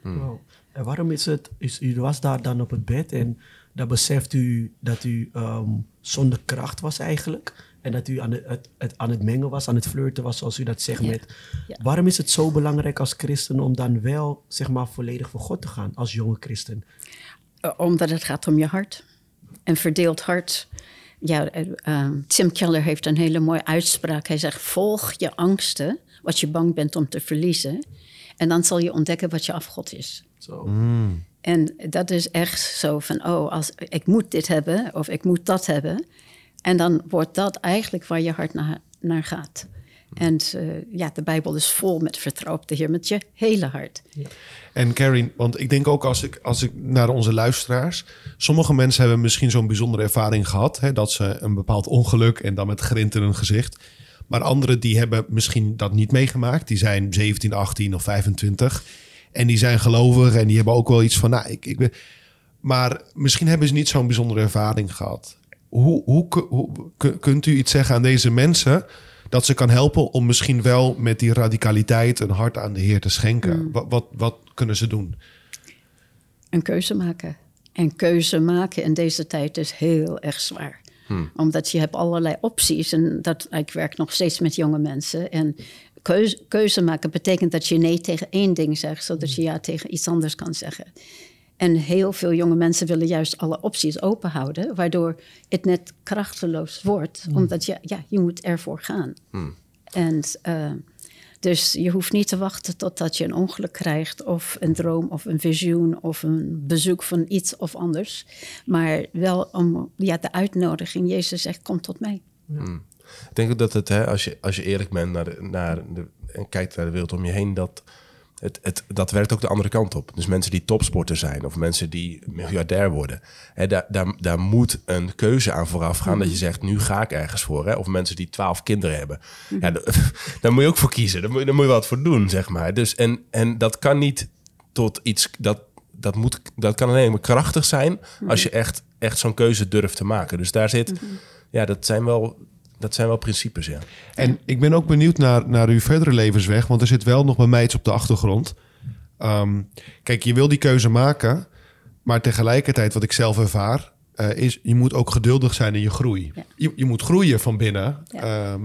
Wow. En waarom is het, is, u was daar dan op het bed en dan beseft u dat u ehm, zonder kracht was eigenlijk. En dat u aan het, het, het- aan het mengen was, aan het flirten was, zoals u dat zegt. Ja. Met, Ja. Waarom is het zo belangrijk als christen om dan wel, zeg maar, volledig voor God te gaan als jonge christen? Uh, Omdat het gaat om je hart. Een verdeeld hart. Ja, eh, ehm, Tim Keller heeft een hele mooie uitspraak. Hij zegt: Volg je angsten, wat je bang bent om te verliezen. En dan zal je ontdekken wat je afgod is. Zo. En dat is echt zo van, oh, als, ik moet dit hebben of ik moet dat hebben. En dan wordt dat eigenlijk waar je hart naar, naar gaat. En eh, ja, de Bijbel is vol met vertrouw op de Heer met je hele hart. En Carrie, want ik denk ook als ik, als ik naar onze luisteraars... Sommige mensen hebben misschien zo'n bijzondere ervaring gehad... Hè, dat ze een bepaald ongeluk en dan met grint in hun gezicht... Maar anderen die hebben misschien dat niet meegemaakt. Die zijn 17, 18 of 25. En die zijn gelovig en die hebben ook wel iets van... Nou, ik, ik ben... Maar misschien hebben ze niet zo'n bijzondere ervaring gehad. Hoe, hoe, ku- hoe ku- kunt u iets zeggen aan deze mensen... dat ze kan helpen om misschien wel met die radicaliteit... een hart aan de Heer te schenken? Wat, wat, wat kunnen ze doen? Een keuze maken. En keuze maken in deze tijd is heel erg zwaar. Omdat je hebt allerlei opties. En dat, ik werk nog steeds met jonge mensen. En keuze, keuze maken betekent dat je nee tegen één ding zegt... zodat je ja tegen iets anders kan zeggen. En heel veel jonge mensen willen juist alle opties open houden... waardoor het net krachteloos wordt. Omdat je, ja, je moet ervoor gaan. En eh, dus je hoeft niet te wachten totdat je een ongeluk krijgt, of een droom, of een visioen, of een bezoek van iets of anders. Maar wel om ja, de uitnodiging. Jezus zegt: Kom tot mij. Ik denk ook dat het, hè, als, je, als je eerlijk bent naar de, naar de, en kijkt naar de wereld om je heen, dat het, het, dat werkt ook de andere kant op. Dus mensen die topsporter zijn of mensen die miljardair worden, hè, daar, daar, daar moet een keuze aan vooraf gaan dat je zegt, nu ga ik ergens voor. Hè? Of mensen die twaalf kinderen hebben. Ja, da- <laughs> daar moet je ook voor kiezen. Daar moet, je- daar moet je wat voor doen, zeg maar. Dus, en, en dat kan niet tot iets, dat, dat, moet, dat kan alleen maar krachtig zijn als je echt, echt zo'n keuze durft te maken. Dus daar zit, ja, dat zijn wel, dat zijn wel principes, ja. En ik ben ook benieuwd naar, naar uw verdere levensweg, want er zit wel nog bij mij iets op de achtergrond. Ehm, kijk, je wil die keuze maken, maar tegelijkertijd, wat ik zelf ervaar, eh, is je moet ook geduldig zijn in je groei. Ja. Je, je moet groeien van binnen. Ja. Ehm,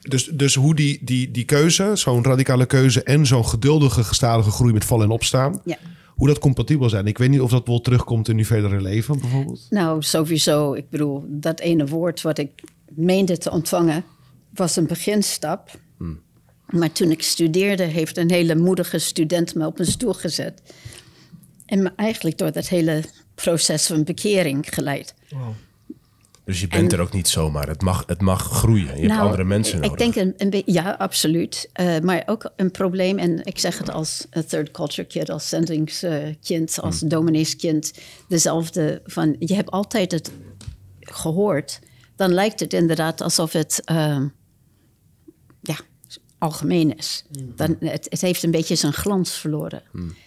dus, dus hoe die, die, die keuze, zo'n radicale keuze en zo'n geduldige, gestadige groei met vallen en opstaan, Ja. hoe dat compatibel zijn. Ik weet niet of dat wel terugkomt in uw verdere leven, bijvoorbeeld. Nou, sowieso. Ik bedoel, dat ene woord wat ik meende te ontvangen, was een beginstap. Maar toen ik studeerde, heeft een hele moedige student me op een stoel gezet. En me eigenlijk door dat hele proces van bekering geleid. Wow. Dus je bent En- er ook niet zomaar. Het mag, het mag groeien. Je hebt andere mensen ik nodig. denk een, een beetje, ja, absoluut. Eh, maar ook een probleem, en ik zeg het als een third culture kid, als zendingskind, als domineeskind, dezelfde van, je hebt altijd het gehoord. Dan lijkt het inderdaad alsof het, ehm, ja, algemeen is. Dan, het, het heeft een beetje zijn glans verloren.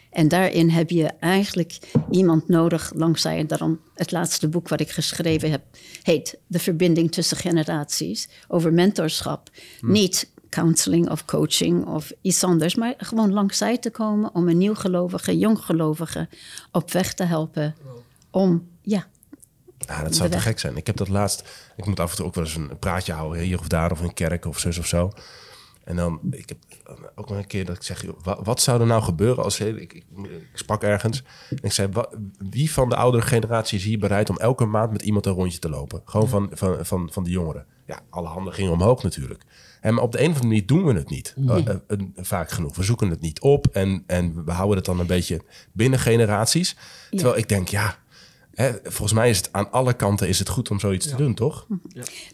En daarin heb je eigenlijk iemand nodig langzij. En daarom het laatste boek wat ik geschreven heb heet De verbinding tussen generaties over mentorschap. Niet counseling of coaching of iets anders, maar gewoon langzij te komen om een nieuwgelovige, jonggelovige op weg te helpen. Om, ja, Ja, dat zou te gek zijn. Ik heb dat laatst... Ik moet af en toe ook wel eens een praatje houden. Hier of daar, of in kerk of zus of zo. En dan... Ik heb ook wel een keer dat ik zeg... joh, wat, zou er nou gebeuren als... Ik, ik, ik sprak ergens. En ik zei... wie van de oudere generatie is hier bereid... om elke maand met iemand een rondje te lopen? Gewoon van, van, van, van de jongeren. Ja, alle handen gingen omhoog natuurlijk. En maar op de een of andere manier doen we het niet. Eh, eh, vaak genoeg. We zoeken het niet op. En, en we houden het dan een beetje binnen generaties. Terwijl ik denk, ja... Hè, volgens mij is het aan alle kanten is het goed om zoiets te doen, toch?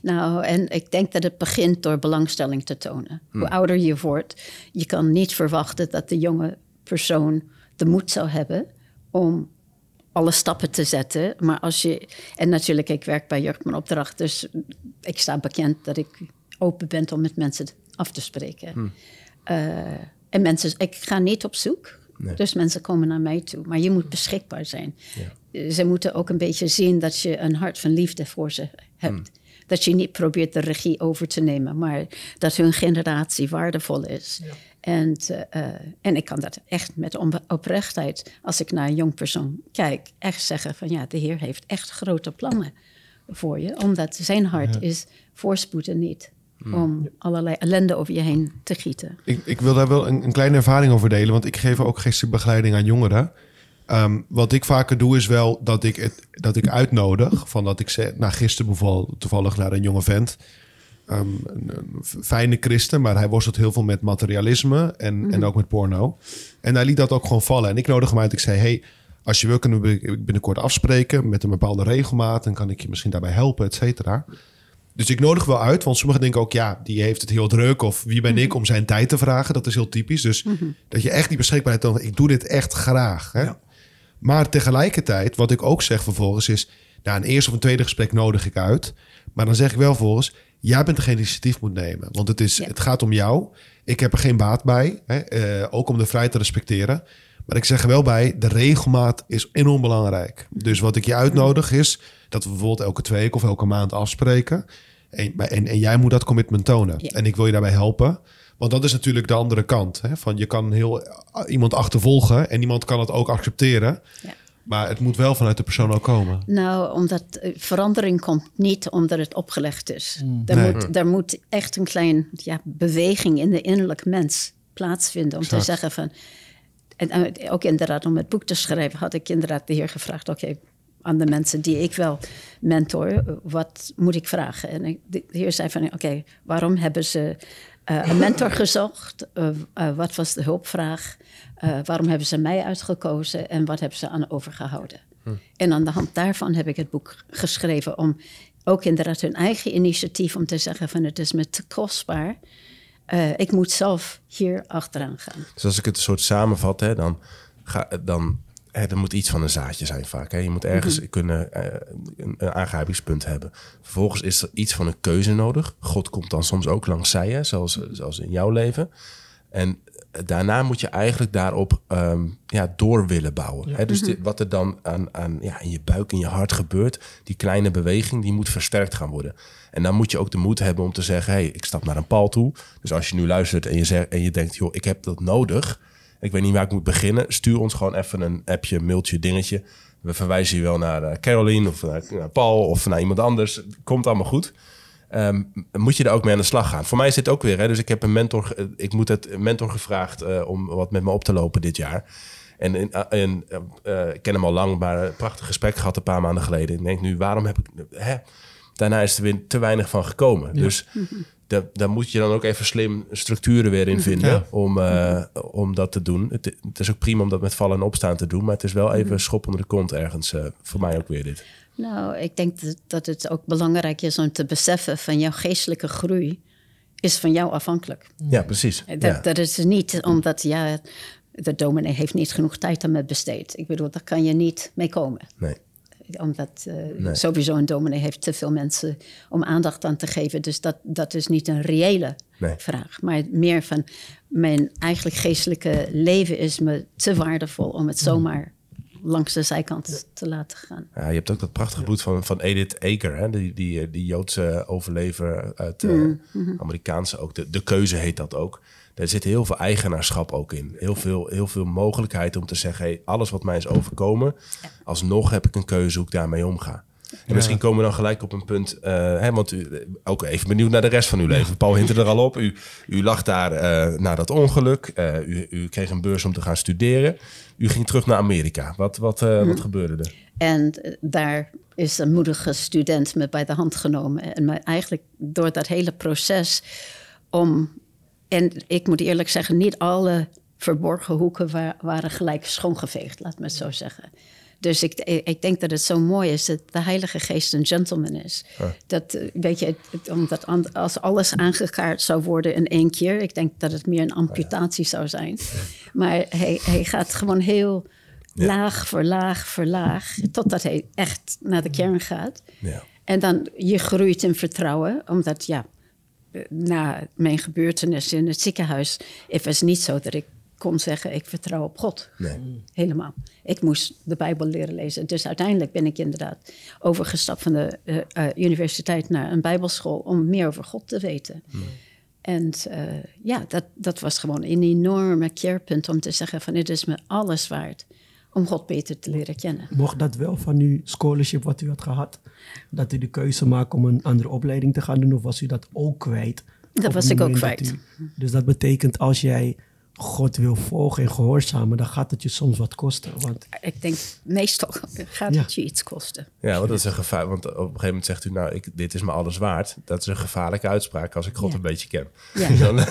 Nou, en ik denk dat het begint door belangstelling te tonen. Hoe ouder je wordt, je kan niet verwachten dat de jonge persoon de moed zou hebben om alle stappen te zetten. Maar als je, en natuurlijk, ik werk bij Mijn Opdracht, dus ik sta bekend dat ik open ben om met mensen af te spreken. Eh, en mensen, ik ga niet op zoek. Dus mensen komen naar mij toe. Maar je moet beschikbaar zijn. Eh, Ze moeten ook een beetje zien dat je een hart van liefde voor ze hebt. Dat je niet probeert de regie over te nemen, maar dat hun generatie waardevol is. En, eh, eh, en ik kan dat echt met oprechtheid, als ik naar een jong persoon kijk, echt zeggen van ja, de Heer heeft echt grote plannen voor je. Omdat zijn hart is voorspoeden niet. Om allerlei ellende over je heen te gieten. Ik, ik wil daar wel een, een kleine ervaring over delen, want ik geef ook geestelijke aan jongeren. Ehm, wat ik vaker doe is wel dat ik, het, dat ik uitnodig. Van dat ik zeg, nou gisteren bijvoorbeeld toevallig naar een jonge vent. ehm, een, een fijne christen, maar hij worstelt heel veel met materialisme en, en ook met porno. En hij liet dat ook gewoon vallen. En ik nodig hem uit. Ik zei: Hey, als je wil, kunnen we binnenkort afspreken met een bepaalde regelmaat. Dan kan ik je misschien daarbij helpen, et cetera. Dus ik nodig wel uit, want sommigen denken ook, ja, die heeft het heel druk. Of wie ben ik om zijn tijd te vragen? Dat is heel typisch. Dus dat je echt die beschikbaarheid dan, ik doe dit echt graag. Hè? Maar tegelijkertijd, wat ik ook zeg vervolgens is, nou, een eerste of een tweede gesprek nodig ik uit. Maar dan zeg ik wel volgens, jij bent degene die initiatief moet nemen. Want het, is, Ja. het gaat om jou. Ik heb er geen baat bij, hè? eh, ook om de vrijheid te respecteren. Maar ik zeg er wel bij, de regelmaat is enorm belangrijk. Dus wat ik je uitnodig is dat we bijvoorbeeld elke twee weken of elke maand afspreken. En, en, en jij moet dat commitment tonen. Ja. En ik wil je daarbij helpen. Want dat is natuurlijk de andere kant. Hè? Van je kan heel iemand achtervolgen en iemand kan het ook accepteren. Ja. Maar het moet wel vanuit de persoon ook komen. Nou, omdat eh, verandering komt niet omdat het opgelegd is. Er, Nee. moet, er moet echt een klein ja, beweging in de innerlijk mens plaatsvinden om Exact. te zeggen van. En ook inderdaad om het boek te schrijven had ik inderdaad de heer gevraagd: oké, aan de mensen die ik wel mentor, wat moet ik vragen? En ik- de heer zei van: oké, waarom hebben ze een mentor gezocht? Eh, eh, wat was de hulpvraag? Eh, waarom hebben ze mij uitgekozen en wat hebben ze aan overgehouden? En aan de hand daarvan heb ik het boek geschreven om ook inderdaad hun eigen initiatief om te zeggen van het is me te kostbaar. Eh, ik moet zelf hier achteraan gaan. Dus als ik het een soort samenvat, hè, dan, ga, dan hè, er moet iets van een zaadje zijn vaak. Hè. Je moet ergens kunnen eh, een, een aangrijpingspunt hebben. Vervolgens is er iets van een keuze nodig. God komt dan soms ook langs zij, hè, zoals, zoals in jouw leven. En daarna moet je eigenlijk daarop ehm, ja, door willen bouwen. Hè? Dus dit- wat er dan aan, aan, ja, in je buik, in je hart gebeurt, die kleine beweging, die moet versterkt gaan worden. En dan moet je ook de moed hebben om te zeggen, hey, ik stap naar een paal toe. Dus als je nu luistert en je, zegt, en je denkt, joh, ik heb dat nodig. Ik weet niet waar ik moet beginnen. Stuur ons gewoon even een appje, mailtje, dingetje. We verwijzen je wel naar eh, Caroline of naar, Paul of naar iemand anders. Komt allemaal goed. Ehm, moet je er ook mee aan de slag gaan. Voor mij is dit ook weer, hè, dus ik heb een mentor, ge- ik moet het mentor gevraagd eh, om wat met me op te lopen dit jaar. En, en, en eh, eh, ik ken hem al lang, maar een prachtig gesprek gehad een paar maanden geleden. Ik denk nu, waarom heb ik, hè? Daarna is er weer te weinig van gekomen. Dus <laughs> da- daar moet je dan ook even slim structuren weer in vinden Ja. om, eh, om dat te doen. Het, het is ook prima om dat met vallen en opstaan te doen, maar het is wel even een schop onder de kont ergens. eh, voor mij ook weer dit. Nou, ik denk dat, het ook belangrijk is om te beseffen van jouw geestelijke groei is van jou afhankelijk. Ja, precies. Dat, Ja. dat is niet omdat ja, de dominee heeft niet genoeg tijd aan me besteed. Ik bedoel, daar kan je niet mee komen. Nee. Omdat eh, Nee. sowieso een dominee heeft te veel mensen om aandacht aan te geven. Dus dat, dat is niet een reële Nee. vraag. Maar meer van mijn eigenlijk geestelijke leven is me te waardevol om het zomaar langs de zijkant te laten gaan. Ja, je hebt ook dat prachtige boek van, van Edith Eger, hè? Die, die, eh, die Joodse overlever uit eh Amerikaanse ook. De, de keuze heet dat ook. Daar zit heel veel eigenaarschap ook in. Heel veel, heel veel mogelijkheid om te zeggen: hey, alles wat mij is overkomen, alsnog heb ik een keuze hoe ik daarmee omga. En misschien komen we dan gelijk op een punt, eh, hè, want u, eh, ook even benieuwd naar de rest van uw leven. Paul hint er al op. U, u lag daar eh, na dat ongeluk. Eh, u, u kreeg een beurs om te gaan studeren. U ging terug naar Amerika. Wat, wat, eh, wat gebeurde er? En daar is een moedige student me bij de hand genomen. En me eigenlijk door dat hele proces om... En ik moet eerlijk zeggen, niet alle verborgen hoeken wa- waren gelijk schoongeveegd, laat me het zo zeggen. Dus ik, ik denk dat het zo mooi is dat de Heilige Geest een gentleman is. Dat, eh, weet je, het- het- omdat als alles aangekaart zou worden in één keer, ik denk dat het meer een amputatie zou zijn. Maar hij, hij gaat gewoon heel laag voor laag voor laag, totdat hij echt naar de kern gaat. Ja. En dan je groeit in vertrouwen, omdat ja, eh, na mijn gebeurtenis in het ziekenhuis, het was niet zo dat ik kon zeggen ik vertrouw op God. Nee. Helemaal. Ik moest de Bijbel leren lezen. Dus uiteindelijk ben ik inderdaad overgestapt van de eh, eh, universiteit naar een Bijbelschool om meer over God te weten. En eh, ja, dat, dat was gewoon een enorme keerpunt om te zeggen van het is me alles waard om God beter te leren kennen. Mocht dat wel van uw scholarship wat u had gehad, dat u de keuze maakt om een andere opleiding te gaan doen, of was u dat ook kwijt? Dat was ik ook kwijt. u- dus dat betekent als jij God wil volgen en gehoorzamen, dan gaat het je soms wat kosten. Want Ik denk, meestal gaat Ja. het je iets kosten. Ja, want dat is een gevaar. Want op een gegeven moment zegt u, nou, ik, dit is me alles waard. Dat is een gevaarlijke uitspraak als ik God Ja. een beetje ken. Ja. <laughs> Dan-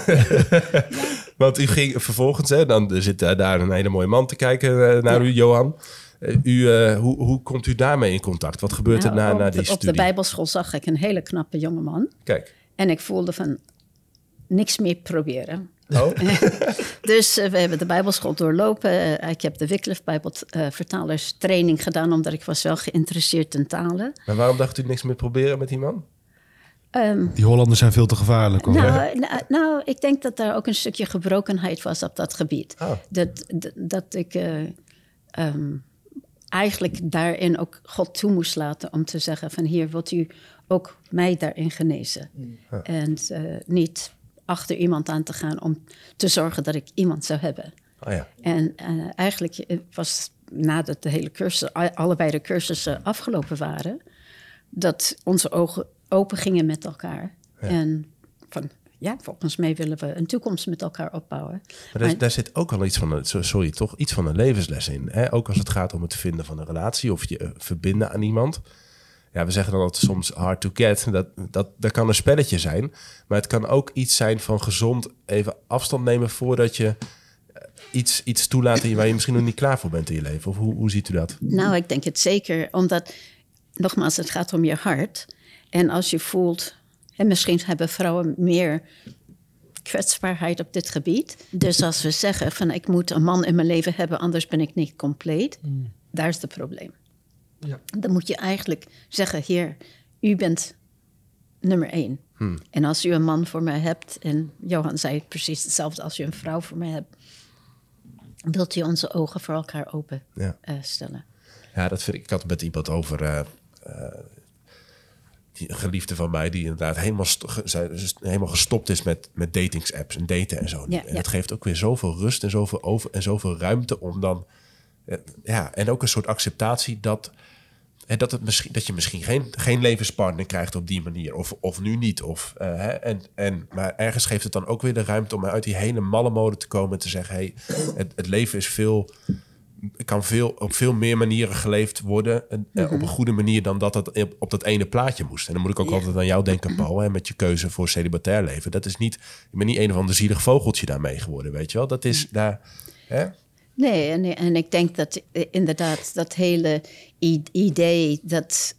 <laughs> want u ging vervolgens, hè, dan zit daar een hele mooie man te kijken eh, naar Ja. u, Johan. Eh, u, eh, hoe, hoe komt u daarmee in contact? Wat gebeurt er Nou, na, op, na die op de studie? bijbelschool zag ik een hele knappe jongeman. Kijk. En ik voelde van, niks meer proberen. Oh, <laughs> Dus eh, we hebben de bijbelschool doorlopen. Eh, ik heb de Wycliffe Bijbelvertalerstraining gedaan... omdat ik was wel geïnteresseerd in talen. maar waarom dacht u niks meer proberen met die man? Ehm, Die Hollanders zijn veel te gevaarlijk hoor. nou, nou, nou, ik denk dat daar ook een stukje gebrokenheid was op dat gebied. Oh. Dat, dat, dat ik eh, ehm, eigenlijk daarin ook God toe moest laten om te zeggen van hier wilt u ook mij daarin genezen. En eh, niet achter iemand aan te gaan om te zorgen dat ik iemand zou hebben. Oh ja. En eh, eigenlijk eh, was nadat de hele cursus, allebei de cursussen afgelopen waren, dat onze ogen open gingen met elkaar. En van ja, volgens mij willen we een toekomst met elkaar opbouwen. Maar daar, Maar- daar zit ook al iets van een, so- sorry, toch iets van een levensles in. Hè? Ook als het gaat om het vinden van een relatie of je eh, verbinden aan iemand. Ja, we zeggen dan altijd soms hard to get. Dat, dat, dat kan een spelletje zijn. Maar het kan ook iets zijn van gezond even afstand nemen voordat je eh, iets, iets toelaat waar je misschien nog niet klaar voor bent in je leven. Of hoe, hoe ziet u dat? Nou, ik denk het zeker, omdat, nogmaals, het gaat om je hart. En als je voelt, en misschien hebben vrouwen meer kwetsbaarheid op dit gebied. Dus als we zeggen van ik moet een man in mijn leven hebben, anders ben ik niet compleet. Daar is het probleem. Ja. Dan moet je eigenlijk zeggen, heer, u bent nummer één. En als u een man voor mij hebt, en Johan zei precies hetzelfde, als u een vrouw voor mij hebt, wilt u onze ogen voor elkaar open Ja. eh, stellen. Ja, dat vind ik. Ik had het met iemand over. eh, eh, die, een geliefde van mij, die inderdaad helemaal, helemaal gestopt is met, met datingsapps en daten en zo. Ja, en ja. dat geeft ook weer zoveel rust en zoveel, over, en zoveel ruimte om dan. Eh, ja, en ook een soort acceptatie dat. hè, dat, het misschien, dat je misschien geen, geen levenspartner krijgt op die manier. Of, of nu niet. Of, eh, hè, en, en, maar ergens geeft het dan ook weer de ruimte om uit die hele malle mode te komen. En te zeggen: hey, het, het leven is veel kan veel, op veel meer manieren geleefd worden. En, eh, op een goede manier dan dat het op, dat ene plaatje moest. En dan moet ik ook Ja. altijd aan jou denken, Paul. Hè, met je keuze voor celibatair leven. Dat is niet, je bent niet een of ander zielig vogeltje daarmee geworden, weet je wel. Dat is daar... Hè? Nee, en, en ik denk dat eh, inderdaad dat hele idee dat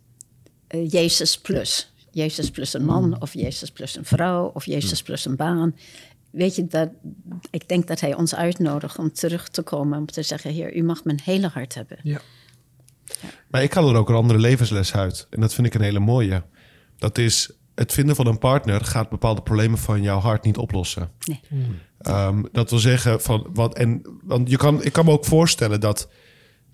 eh, Jezus plus, Jezus plus een man of Jezus plus een vrouw of Jezus plus een baan. Weet je, dat, ik denk dat hij ons uitnodigt om terug te komen om te zeggen, heer, u mag mijn hele hart hebben. Ja. Maar ik haal er ook een andere levensles uit. En dat vind ik een hele mooie. Dat is, het vinden van een partner gaat bepaalde problemen van jouw hart niet oplossen. Nee. Ehm, dat wil zeggen, van, wat, en, want je kan, ik kan me ook voorstellen dat...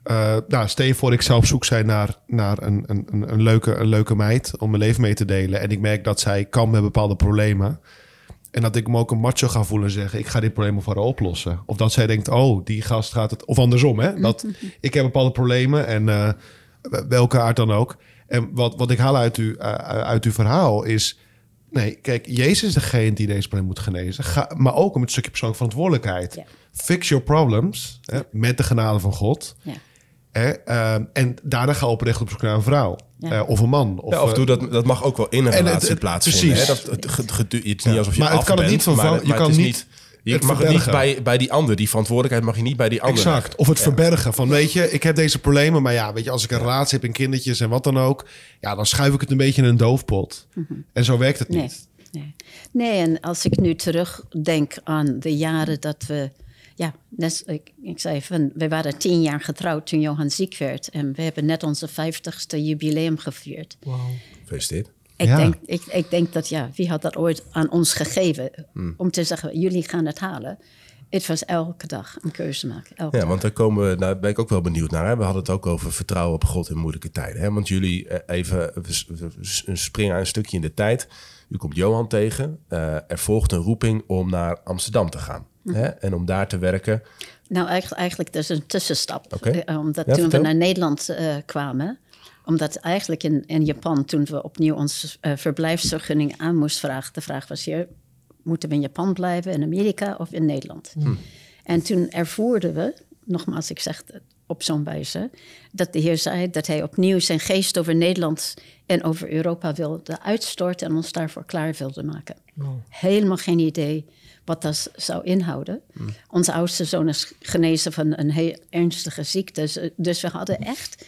eh, nou, stel je voor, ik zou op zoek zijn naar, naar een, een, een, een leuke, een leuke meid om mijn leven mee te delen. En ik merk dat zij kan met bepaalde problemen. En dat ik me ook een macho ga voelen en zeggen: ik ga dit probleem voor haar oplossen. Of dat zij denkt: oh, die gast gaat het. Of andersom, hè? Dat <laughs> ik heb bepaalde problemen en eh, welke aard dan ook. En wat, wat ik haal uit, u, eh, uit uw verhaal is. Nee, kijk, Jezus is degene die deze probleem moet genezen. Ga, maar ook om het stukje persoonlijke verantwoordelijkheid. Ja. Fix your problems hè, met de genade van God. Ja. Hè, ehm, en daarna ga oprecht op zoek naar een vrouw. Ja. eh, of een man. Of, Ja, af en toe eh, dat, dat mag ook wel in een relatie plaatsvinden. precies. Hè? Dat, het, het is niet alsof je Maar het kan het niet vervangen- maar- je maar kan het is niet Je het mag het niet bij, bij die ander. Die verantwoordelijkheid mag je niet bij die ander. Exact. Of het verbergen van, weet je, ik heb deze problemen, maar ja, weet je, als ik een relatie heb en kindertjes en wat dan ook, ja, dan schuif ik het een beetje in een doofpot. En zo werkt het Nee, niet. nee. nee, en als ik nu terugdenk aan de jaren dat we... Ja, net, ik, ik zei van, we waren tien jaar getrouwd toen Johan ziek werd. En we hebben net onze vijftigste jubileum gevierd. Wauw. Gefeliciteerd. Ik, Ja. denk, ik, ik denk dat, ja, wie had dat ooit aan ons gegeven? Om te zeggen, jullie gaan het halen. Het was elke dag een keuze maken. Elke Ja, dag. want daar komen we, daar ben ik ook wel benieuwd naar. Hè? We hadden het ook over vertrouwen op God in moeilijke tijden. Hè? Want jullie, eh, even springen een stukje in de tijd. U komt Johan tegen. Eh, er volgt een roeping om naar Amsterdam te gaan. Hè? En om daar te werken. Nou, eigenlijk, eigenlijk dat is een tussenstap. Oké. Eh, Omdat Ja, toen vertel. we naar Nederland kwamen... omdat eigenlijk in, in Japan, toen we opnieuw onze eh, verblijfsvergunning aan moesten vragen... de vraag was hier, moeten we in Japan blijven, in Amerika of in Nederland? En toen ervoerden we, nogmaals, ik zeg het op zo'n wijze, dat de Heer zei dat Hij opnieuw zijn geest over Nederland en over Europa wilde uitstorten en ons daarvoor klaar wilde maken. Helemaal geen idee wat dat zou inhouden. Onze oudste zoon is genezen van een heel ernstige ziekte. Dus we hadden echt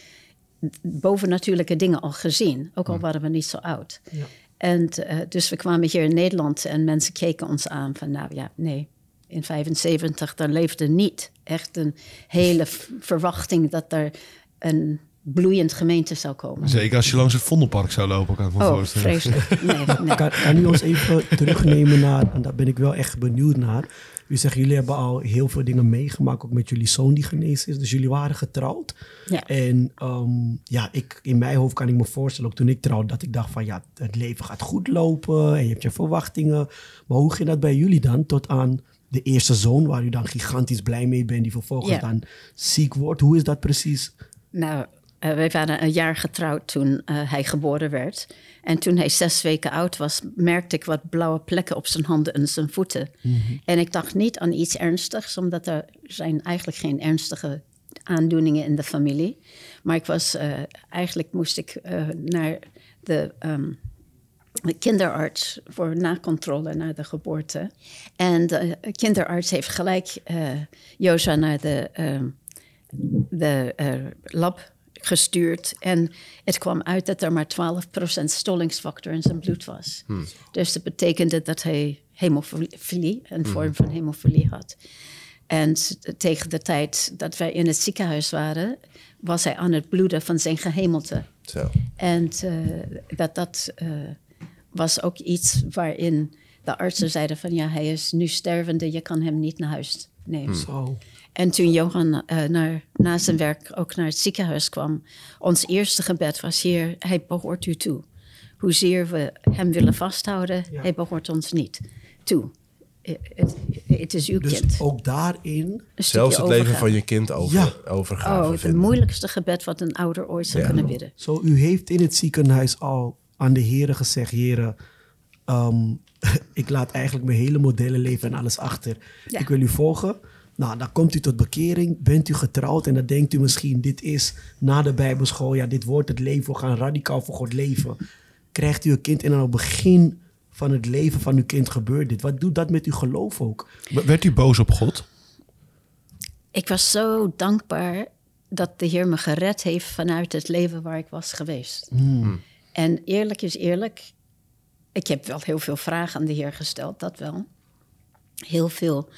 bovennatuurlijke dingen al gezien, ook al waren we niet zo oud. Ja. En eh, dus we kwamen hier in Nederland en mensen keken ons aan van, nou ja, nee, in 75 dan leefde niet echt een hele verwachting dat er een bloeiend gemeente zou komen. Zeker als je langs het Vondelpark zou lopen, kan ik me Oh, voorstellen. vreselijk. Nee, <laughs> nee. Kan, kan u ons even terugnemen naar, en daar ben ik wel echt benieuwd naar. U zegt, jullie hebben al heel veel dingen meegemaakt, ook met jullie zoon die genezen is. Dus jullie waren getrouwd. Ja. En ehm, ja, ik, in mijn hoofd kan ik me voorstellen, ook toen ik trouwde, dat ik dacht van ja, het leven gaat goed lopen en je hebt je verwachtingen. Maar hoe ging dat bij jullie dan tot aan de eerste zoon, waar u dan gigantisch blij mee bent, die vervolgens Ja. dan ziek wordt? Hoe is dat precies? Nou, eh, wij waren een jaar getrouwd toen eh, hij geboren werd. En toen hij zes weken oud was, merkte ik wat blauwe plekken op zijn handen en zijn voeten. En ik dacht niet aan iets ernstigs, omdat er zijn eigenlijk geen ernstige aandoeningen in de familie. Maar ik was, eh, eigenlijk moest ik naar de ehm, de kinderarts voor nakontrole na de geboorte. En de kinderarts heeft gelijk Joza naar de, ehm, de lab gestuurd. En het kwam uit dat er maar 12% stollingsfactor in zijn bloed was. Dus dat betekende dat hij hemofilie, een vorm van hemofilie had. En tegen de tijd dat wij in het ziekenhuis waren, was hij aan het bloeden van zijn gehemelte. Zo. En eh, dat, dat eh, was ook iets waarin de artsen zeiden van ja, hij is nu stervende, je kan hem niet naar huis nemen. Zo. En toen Johan eh, naar, na zijn werk ook naar het ziekenhuis kwam, ons eerste gebed was hier, hij behoort u toe. Hoezeer we hem willen vasthouden, Ja. hij behoort ons niet toe. Eh, Het, het is uw Dus kind. ook daarin Een Zelfs het leven overgave. van je kind over, Ja. overgave Oh, het moeilijkste gebed wat een ouder ooit zou Ja. kunnen bidden. Zo, u heeft in het ziekenhuis al aan de heren gezegd, heren, ehm, <laughs> ik laat eigenlijk mijn hele modellenleven en alles achter. Ja. Ik wil u volgen. Nou, dan komt u tot bekering, bent u getrouwd en dan denkt u misschien, dit is na de bijbelschool, ja, dit wordt het leven, we gaan radicaal voor God leven. Krijgt u een kind en aan het begin van het leven van uw kind gebeurt dit. Wat doet dat met uw geloof ook? Werd u boos op God? Ik was zo dankbaar dat de Heer me gered heeft vanuit het leven waar ik was geweest. En eerlijk is eerlijk, ik heb wel heel veel vragen aan de Heer gesteld, dat wel. Heel veel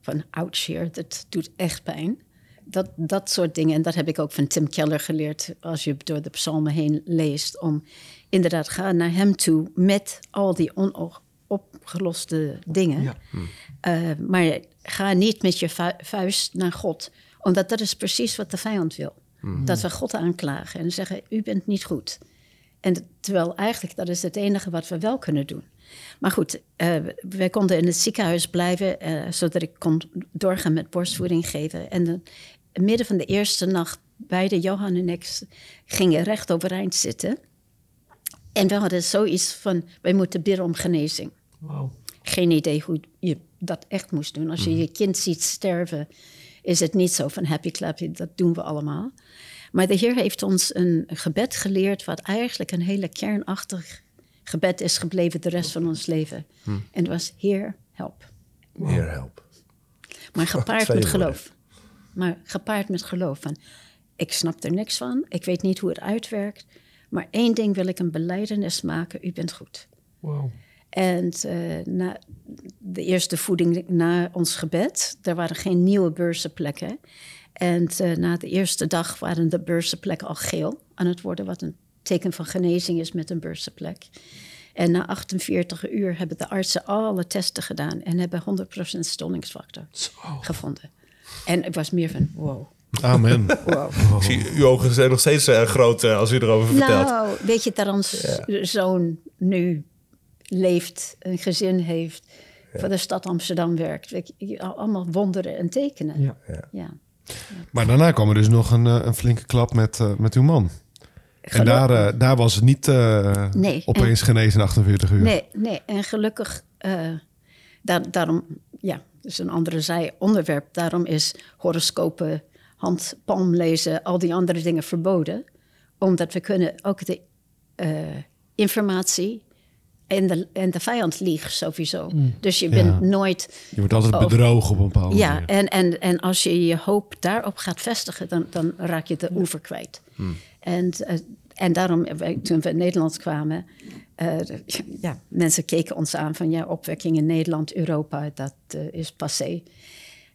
van, ouch Heer, dat doet echt pijn. Dat, dat soort dingen, en dat heb ik ook van Tim Keller geleerd als je door de psalmen heen leest. Om inderdaad, ga naar hem toe met al die onopgeloste dingen. Ja. Eh, maar ga niet met je vu- vuist naar God. Omdat dat is precies wat de vijand wil. Dat we God aanklagen en zeggen, u bent niet goed. En terwijl eigenlijk dat is het enige wat we wel kunnen doen. Maar goed, eh, wij konden in het ziekenhuis blijven... eh, zodat ik kon doorgaan met borstvoeding geven. En de, midden van de eerste nacht, beide Johan en ik... gingen recht overeind zitten. En we hadden zoiets van, wij moeten bidden om genezing Wauw. geen idee hoe je dat echt moest doen. Als je je kind ziet sterven, is het niet zo van happy clappy, dat doen we allemaal. Maar de Heer heeft ons een gebed geleerd, wat eigenlijk een hele kernachtig gebed is gebleven de rest van ons leven. En het was: Heer, help. Heer, help. Maar <laughs> gepaard met woorden. geloof. Maar gepaard met geloof. Van, ik snap er niks van, ik weet niet hoe het uitwerkt. Maar één ding wil ik een beleidenis maken: U bent goed. Wauw. En eh, na de eerste voeding na ons gebed, er waren geen nieuwe beurzenplekken. En eh, na de eerste dag waren de beurzenplekken al geel aan het worden, wat een teken van genezing is met een beurzenplek. En na 48 uur hebben de artsen alle testen gedaan en hebben 100% stollingsfactor gevonden. En ik was meer van, wow, Amen. <laughs> wow. Zie, uw ogen zijn nog steeds eh, groot eh, als u erover vertelt. Nou, weet je dat ons zoon nu leeft, een gezin heeft, voor de stad Amsterdam werkt. Weet je, allemaal wonderen en tekenen. Ja. Ja. Maar daarna kwam er dus nog een, eh, een flinke klap met, met uw man. En daar, eh, daar was het niet eh, Nee, opeens genezen in 48 uur. Nee, nee, en gelukkig, eh, daar, daarom, ja, dus een andere zij-onderwerp. Daarom is horoscopen, handpalm lezen, al die andere dingen verboden. Omdat we kunnen ook de uh, informatie en de, en de vijand liegt sowieso. Dus je bent Ja. nooit... Je wordt altijd bedrogen op een bepaalde Ja, manier. en, en, en als je je hoop daarop gaat vestigen, dan, dan raak je de oever kwijt. En, eh, en daarom, eh, toen we in Nederland kwamen, eh, <laughs> ja, mensen keken ons aan van ja, opwekking in Nederland, Europa, dat is passé.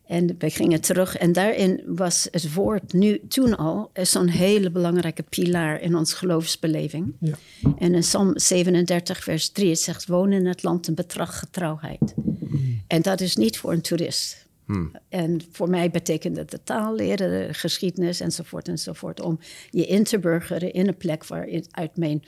En we gingen terug en daarin was het woord nu toen al zo'n hele belangrijke pilaar in ons geloofsbeleving. Ja. En in Psalm 37, vers 3, het zegt: Wonen in het land en betracht getrouwheid. En dat is niet voor een toerist. En voor mij betekent het de taal leren, de geschiedenis enzovoort enzovoort. Om je in te burgeren in een plek waar in- uit mijn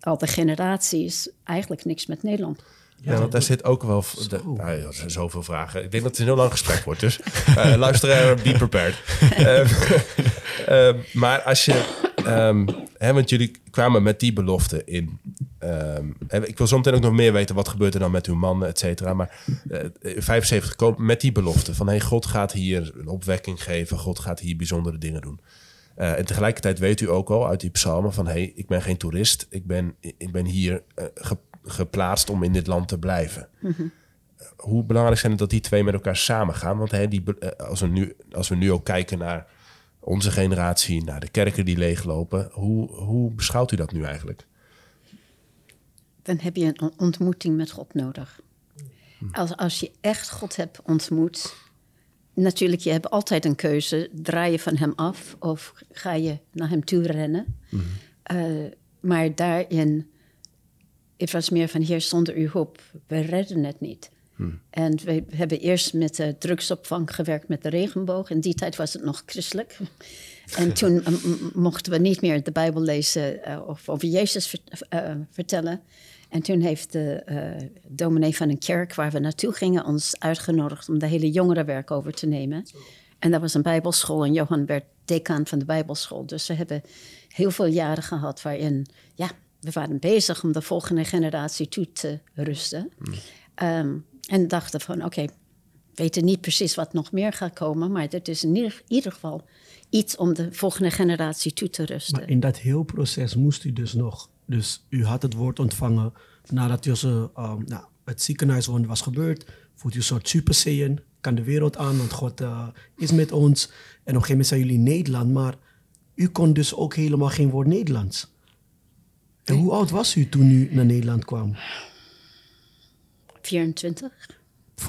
al de generaties eigenlijk niks met Nederland. Ja, want daar zit ook wel... De, nou, ja, er zijn zoveel vragen. Ik denk dat het een heel lang gesprek wordt. Dus <laughs> eh luisteraar, be prepared. <laughs> Ehm, <laughs> ehm, maar als je... ehm, hè, want jullie kwamen met die belofte in. Ehm, ik wil zo meteen ook nog meer weten. Wat gebeurt er dan met uw man, et cetera. Maar eh, 75 komen met die belofte. Van hey, God gaat hier een opwekking geven. God gaat hier bijzondere dingen doen. Eh, en tegelijkertijd weet u ook al uit die psalmen van... hey, ik ben geen toerist. Ik ben, ik ben hier eh, ge- geplaatst om in dit land te blijven. Eh, Hoe belangrijk zijn het dat die twee met elkaar samengaan? Want hè, die, eh, als, we nu, als we nu ook kijken naar onze generatie... naar de kerken die leeglopen... hoe, hoe beschouwt u dat nu eigenlijk? Dan heb je een on- ontmoeting met God nodig. Als, als je echt God hebt ontmoet, natuurlijk, je hebt altijd een keuze. Draai je van hem af of ga je naar hem toe rennen? Eh, maar daarin, het was meer van, heer, zonder uw hulp, we redden het niet. En we hebben eerst met de drugsopvang gewerkt met de regenboog. In die tijd was het nog christelijk. En toen mochten we niet meer de Bijbel lezen eh, of over Jezus eh, vertellen. En toen heeft de eh, dominee van een kerk waar we naartoe gingen ons uitgenodigd om de hele jongerenwerk over te nemen. En dat was een bijbelschool en Johan werd decaan van de bijbelschool. Dus we hebben heel veel jaren gehad waarin, ja, we waren bezig om de volgende generatie toe te rusten. Ehm, en dachten van, oké, weten niet precies wat nog meer gaat komen, maar dit is in ieder, ieder geval iets om de volgende generatie toe te rusten. Maar in dat heel proces moest u dus nog. Dus u had het woord ontvangen nadat u zo, um, nou, het ziekenhuiswonder was gebeurd. Voelt u een soort super kan de wereld aan, want God eh, is met ons. En op een gegeven moment zijn jullie in Nederland, maar u kon dus ook helemaal geen woord Nederlands. En hoe oud was u toen u naar Nederland kwam? 24?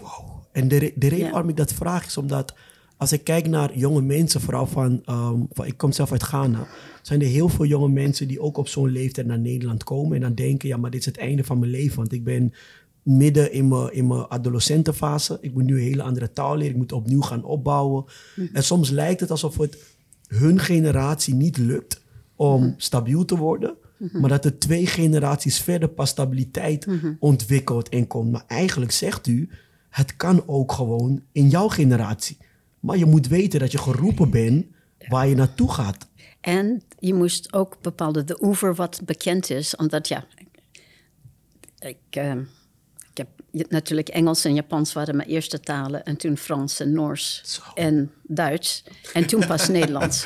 Wow. En de, re- de reden Ja. waarom ik dat vraag is omdat als ik kijk naar jonge mensen, vooral van, ehm, van ik kom zelf uit Ghana, zijn er heel veel jonge mensen die ook op zo'n leeftijd naar Nederland komen en dan denken, ja, maar dit is het einde van mijn leven, want ik ben midden in mijn, in mijn adolescentenfase. Ik moet nu een hele andere taal leren, ik moet opnieuw gaan opbouwen. En soms lijkt het alsof het hun generatie niet lukt om stabiel te worden. Maar dat er twee generaties verder pas stabiliteit ontwikkelt en komt. Maar eigenlijk zegt u, het kan ook gewoon in jouw generatie. Maar je moet weten dat je geroepen bent waar je naartoe gaat. En je moest ook bepalen de oever wat bekend is. Omdat ja, ik, eh, ik heb natuurlijk Engels en Japans waren mijn eerste talen. En toen Frans en Noors Zo. en Duits. En toen pas <laughs> Nederlands.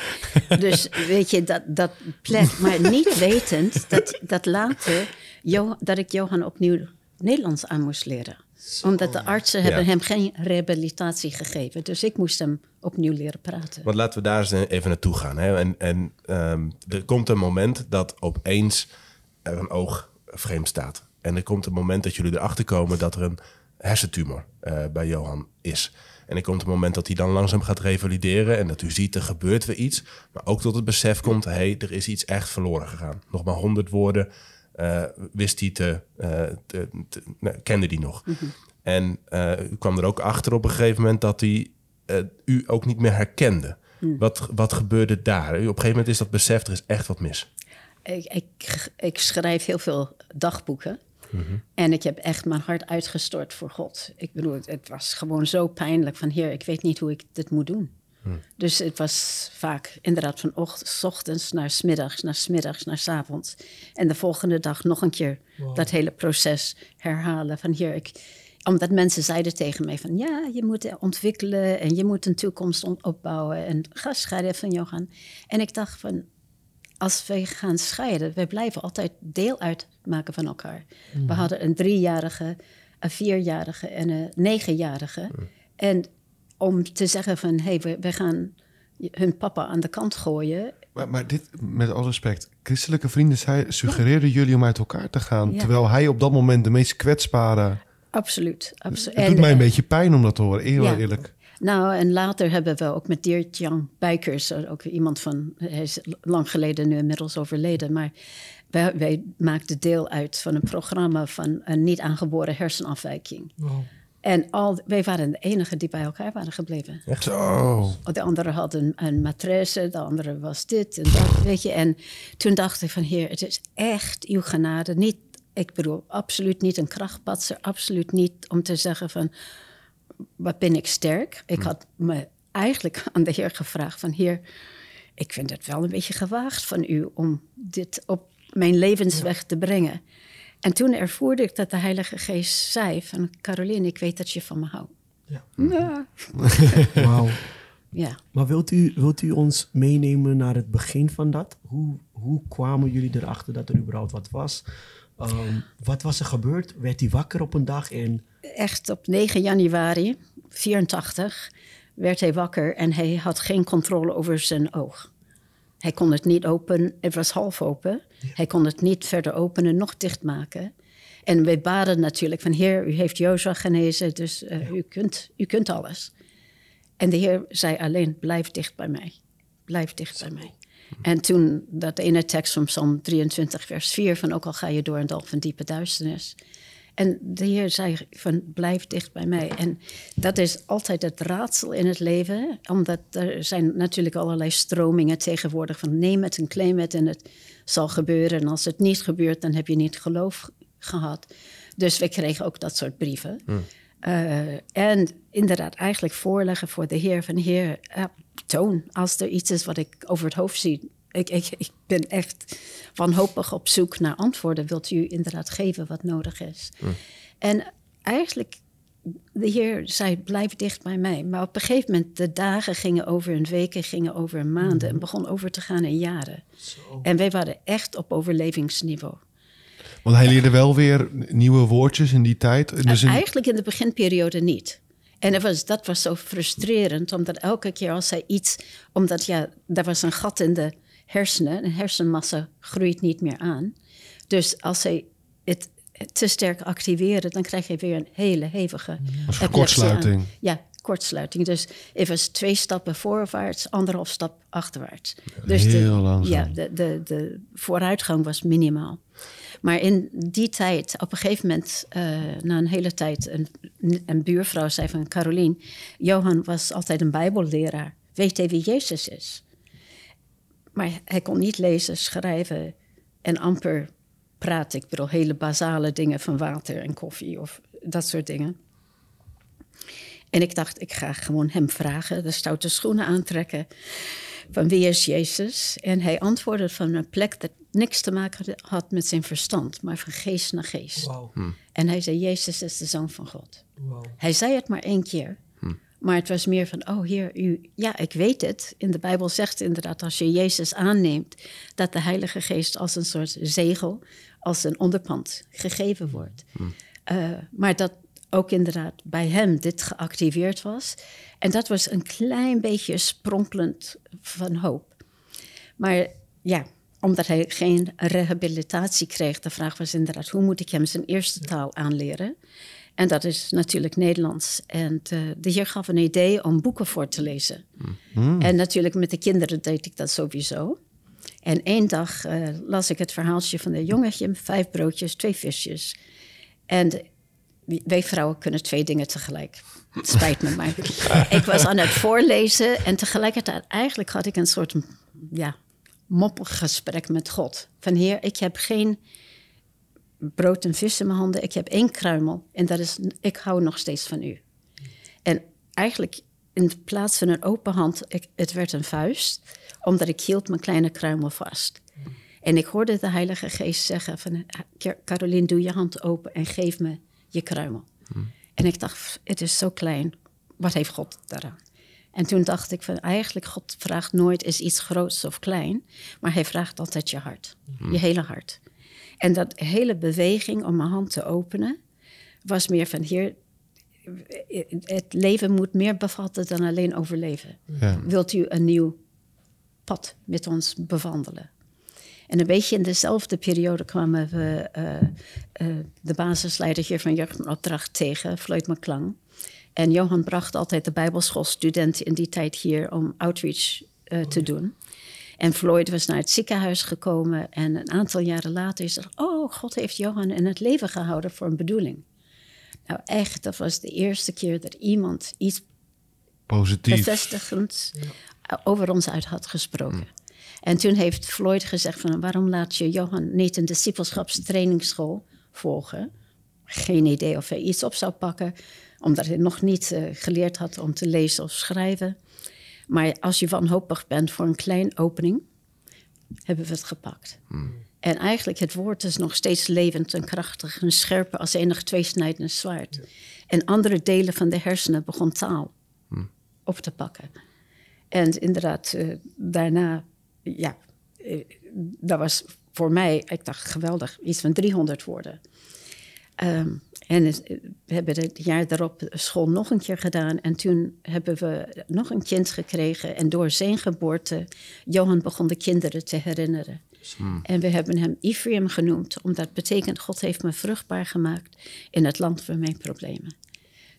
Dus weet je, dat, dat plek. Maar niet wetend dat, dat later, Jo- dat ik Johan opnieuw Nederlands aan moest leren. Omdat de artsen hebben Ja. hem geen rehabilitatie gegeven. Dus ik moest hem opnieuw leren praten. Want laten we daar eens even naartoe gaan. Hè? En, en ehm, er komt een moment dat opeens er een oog vreemd staat. En er komt een moment dat jullie erachter komen dat er een hersentumor eh, bij Johan is. En er komt een moment dat hij dan langzaam gaat revalideren en dat u ziet er gebeurt weer iets. Maar ook tot het besef komt, hé, hey, er is iets echt verloren gegaan. Nog maar honderd woorden eh, wist hij te, eh, te, te- nou, kende hij nog. En eh, u kwam er ook achter op een gegeven moment dat hij u ook niet meer herkende. Wat, wat gebeurde daar? U, op een gegeven moment is dat besef, er is echt wat mis. Ik, ik, ik schrijf heel veel dagboeken. En ik heb echt mijn hart uitgestort voor God. Ik bedoel, het, het was gewoon zo pijnlijk van... Heer, ik weet niet hoe ik dit moet doen. Dus het was vaak inderdaad van ocht- ochtends naar 's middags, naar 's middags, naar 's avonds. En de volgende dag nog een keer dat hele proces herhalen. Van Heer, ik, omdat mensen zeiden tegen mij van ja, je moet ontwikkelen en je moet een toekomst opbouwen. En ga scheiden van Johan. En ik dacht van, als wij gaan scheiden, wij blijven altijd deel uitmaken van elkaar. We hadden een driejarige, een vierjarige en een negenjarige. En om te zeggen van, hé, hey, we, we gaan hun papa aan de kant gooien. Maar, maar dit, met alle respect, christelijke vrienden zei, suggereerden jullie om uit elkaar te gaan. Ja. Terwijl hij op dat moment de meest kwetsbare... Absoluut. absoluut. Het doet mij een beetje pijn om dat te horen, eerlijk. Ja. eerlijk. Nou, en later hebben we ook met Dirk Jan Bijkers, eh, ook iemand van, hij is lang geleden nu inmiddels overleden, maar wij, wij maakten deel uit van een programma van een niet aangeboren hersenafwijking. En al, wij waren de enigen die bij elkaar waren gebleven. Echt Zo. De andere had een, een matresse, de andere was dit en dat, weet je. En toen dacht ik van, heer, het is echt uw genade. Niet, ik bedoel, absoluut niet een krachtpatser, absoluut niet om te zeggen van, wat ben ik sterk. Ik had me eigenlijk aan de heer gevraagd van, heer, ik vind het wel een beetje gewaagd van u om dit op mijn levensweg te brengen. En toen ervoerde ik dat de Heilige Geest zei van, Caroline, ik weet dat je van me houdt. Ja. Ja. <laughs> Wauw. ja. Maar wilt u, wilt u ons meenemen naar het begin van dat? Hoe, hoe kwamen jullie erachter dat er überhaupt wat was? Ehm, wat was er gebeurd? Werd hij wakker op een dag en... echt op 9 januari 84 werd hij wakker en hij had geen controle over zijn oog. Hij kon het niet open, het was half open. Hij kon het niet verder openen, nog dichtmaken. En wij baden natuurlijk van Heer, u heeft Jozua genezen, dus eh, u, kunt, u kunt alles. En de Heer zei alleen, blijf dicht bij mij. Blijf dicht bij mij. En toen dat ene tekst van Psalm 23, vers 4, van ook al ga je door een dal van diepe duisternis. En de Heer zei van blijf dicht bij mij. En dat is altijd het raadsel in het leven. Omdat er zijn natuurlijk allerlei stromingen tegenwoordig van neem het en claim het en het zal gebeuren. En als het niet gebeurt, dan heb je niet geloof gehad. Dus we kregen ook dat soort brieven. Eh, en inderdaad eigenlijk voorleggen voor de Heer van Heer, eh, toon als er iets is wat ik over het hoofd zie. Ik, ik, ik ben echt wanhopig op zoek naar antwoorden. Wilt u inderdaad geven wat nodig is? En eigenlijk, de Heer zei, blijf dicht bij mij. Maar op een gegeven moment, de dagen gingen over in weken, gingen over in maanden... en begon over te gaan in jaren. En wij waren echt op overlevingsniveau. Want hij leerde wel weer nieuwe woordjes in die tijd. Dus in- Eigenlijk in de beginperiode niet. En dat was, dat was zo frustrerend, omdat elke keer als hij iets... Omdat ja, er was een gat in de hersenen. Een hersenmassa groeit niet meer aan. Dus als hij het te sterk activeerde... dan krijg je weer een hele hevige epilepsie kortsluiting. aan. Ja, kortsluiting. Dus was twee stappen voorwaarts, anderhalf stap achterwaarts. Dus de, Heel langzaam. Ja, de, de, de vooruitgang was minimaal. Maar in die tijd, op een gegeven moment, eh, na een hele tijd, een, een buurvrouw zei van Carolien, Johan was altijd een bijbelleraar. Weet hij wie Jezus is? Maar hij kon niet lezen, schrijven en amper praten. Ik bedoel, hele basale dingen van water en koffie of dat soort dingen. En ik dacht, ik ga gewoon hem vragen, de stoute schoenen aantrekken. Van wie is Jezus? En hij antwoordde van een plek dat niks te maken had met zijn verstand, maar van geest naar geest. Wauw. En hij zei, Jezus is de Zoon van God. Wauw. Hij zei het maar één keer. Maar het was meer van, oh heer, u, ja, ik weet het. In de Bijbel zegt inderdaad, als je Jezus aanneemt, dat de Heilige Geest als een soort zegel, als een onderpand gegeven wordt. Eh, maar dat ook inderdaad bij hem dit geactiveerd was. En dat was een klein beetje spronkelend van hoop. Maar ja, omdat hij geen rehabilitatie kreeg, de vraag was inderdaad, hoe moet ik hem zijn eerste taal aanleren? En dat is natuurlijk Nederlands. En de, de heer gaf een idee om boeken voor te lezen. En natuurlijk met de kinderen deed ik dat sowieso. En één dag eh, las ik het verhaaltje van een jongetje, vijf broodjes, twee visjes. En de- wij vrouwen kunnen twee dingen tegelijk. Het spijt me, maar <laughs> ik was aan het voorlezen en tegelijkertijd eigenlijk had ik een soort ja, moppengesprek met God. Van heer, ik heb geen brood en vis in mijn handen, ik heb één kruimel en dat is, ik hou nog steeds van u. En eigenlijk in plaats van een open hand, ik, het werd een vuist, omdat ik hield mijn kleine kruimel vast. En ik hoorde de Heilige Geest zeggen van, Caroline, doe je hand open en geef me je kruimel. En ik dacht, het is zo klein. Wat heeft God daaraan? En toen dacht ik van eigenlijk God vraagt nooit is iets groots of klein, maar hij vraagt altijd je hart, je hele hart. En dat hele beweging om mijn hand te openen was meer van hier, het leven moet meer bevatten dan alleen overleven. Ja. Wilt u een nieuw pad met ons bewandelen? En een beetje in dezelfde periode kwamen we eh, eh, de basisleider hier van Jeugdopdracht tegen, Floyd McClang. En Johan bracht altijd de Bijbelschoolstudenten in die tijd hier om outreach eh, te doen. En Floyd was naar het ziekenhuis gekomen en een aantal jaren later is er, oh, God heeft Johan in het leven gehouden voor een bedoeling. Nou, echt, dat was de eerste keer dat iemand iets Positief. bevestigend over ons uit had gesproken. En toen heeft Floyd gezegd van waarom laat je Johan niet een discipelschapstrainingsschool volgen? Geen idee of hij iets op zou pakken, omdat hij nog niet eh, geleerd had om te lezen of schrijven. Maar als je wanhopig bent voor een klein opening, hebben we het gepakt. En eigenlijk, het woord is nog steeds levend en krachtig en scherper als enig tweesnijdend zwaard. En andere delen van de hersenen begon taal op te pakken. En inderdaad, eh, daarna, ja, eh, dat was voor mij, ik dacht geweldig, iets van 300 woorden. Ehm, en het- we hebben het jaar daarop school nog een keer gedaan. En toen hebben we nog een kind gekregen. En door zijn geboorte, Johan begon de kinderen te herinneren. En we hebben hem Ephraim genoemd, omdat betekent God heeft me vruchtbaar gemaakt in het land van mijn problemen.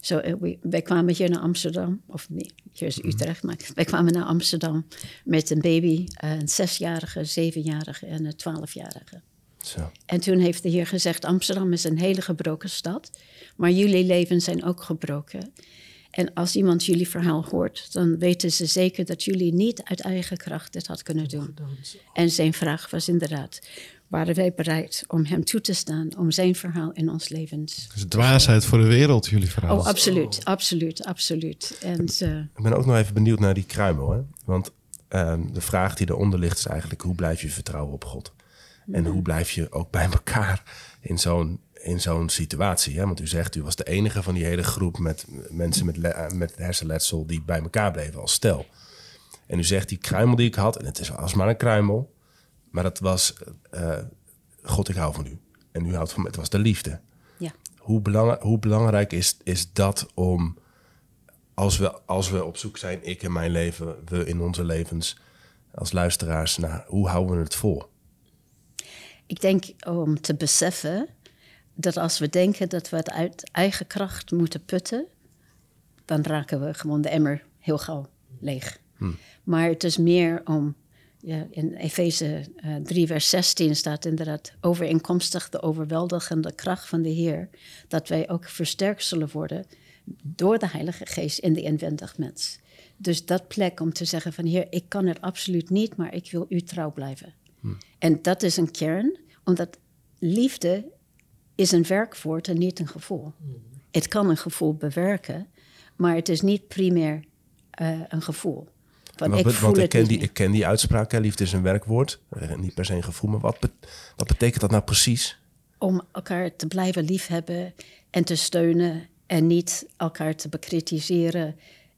Zo, eh, we- wij kwamen hier naar Amsterdam, of nee, hier is Utrecht, maar wij kwamen naar Amsterdam met een baby, eh, een zesjarige, zevenjarige en een twaalfjarige. Zo. En toen heeft de Heer gezegd: Amsterdam is een hele gebroken stad, maar jullie levens zijn ook gebroken. En als iemand jullie verhaal hoort, dan weten ze zeker dat jullie niet uit eigen kracht dit had kunnen doen. En zijn vraag was inderdaad: waren wij bereid om hem toe te staan om zijn verhaal in ons levens? Het is dwaasheid voor de wereld, jullie verhaal. Oh, absoluut, absoluut, absoluut. En eh, Ik ben ook nog even benieuwd naar die kruimel. Hè? Want ehm, de vraag die eronder ligt is eigenlijk... hoe blijf je vertrouwen op God? En hoe blijf je ook bij elkaar in zo'n, in zo'n situatie? Hè? Want u zegt, u was de enige van die hele groep... met mensen met, eh, met hersenletsel die bij elkaar bleven als stel. En u zegt, die kruimel die ik had... en het is alsmaar een kruimel... maar dat was... eh, God, ik hou van u. En u houdt van me. Het was de liefde. ja. Hoe, belang, hoe belangrijk is, is dat om, als we, als we op zoek zijn, ik in mijn leven, we in onze levens, als luisteraars, naar hoe houden we het vol? Ik denk om te beseffen dat als we denken dat we het uit eigen kracht moeten putten, dan raken we gewoon de emmer heel gauw leeg. Maar het is meer om, ja, in Efeze eh, 3, vers 16 staat inderdaad overeenkomstig de overweldigende kracht van de Heer, dat wij ook versterkt zullen worden door de Heilige Geest in de inwendig mens. Dus dat plek om te zeggen van Heer, ik kan het absoluut niet, maar ik wil u trouw blijven. En dat is een kern, omdat liefde is een werkwoord en niet een gevoel. Het kan een gevoel bewerken, maar het is niet primair eh, een gevoel. Want, ik voel want ik, ken die, ik ken die uitspraak, hè, liefde is een werkwoord, eh, niet per se een gevoel, maar wat, wat betekent dat nou precies? Om elkaar te blijven liefhebben en te steunen en niet elkaar te bekritiseren.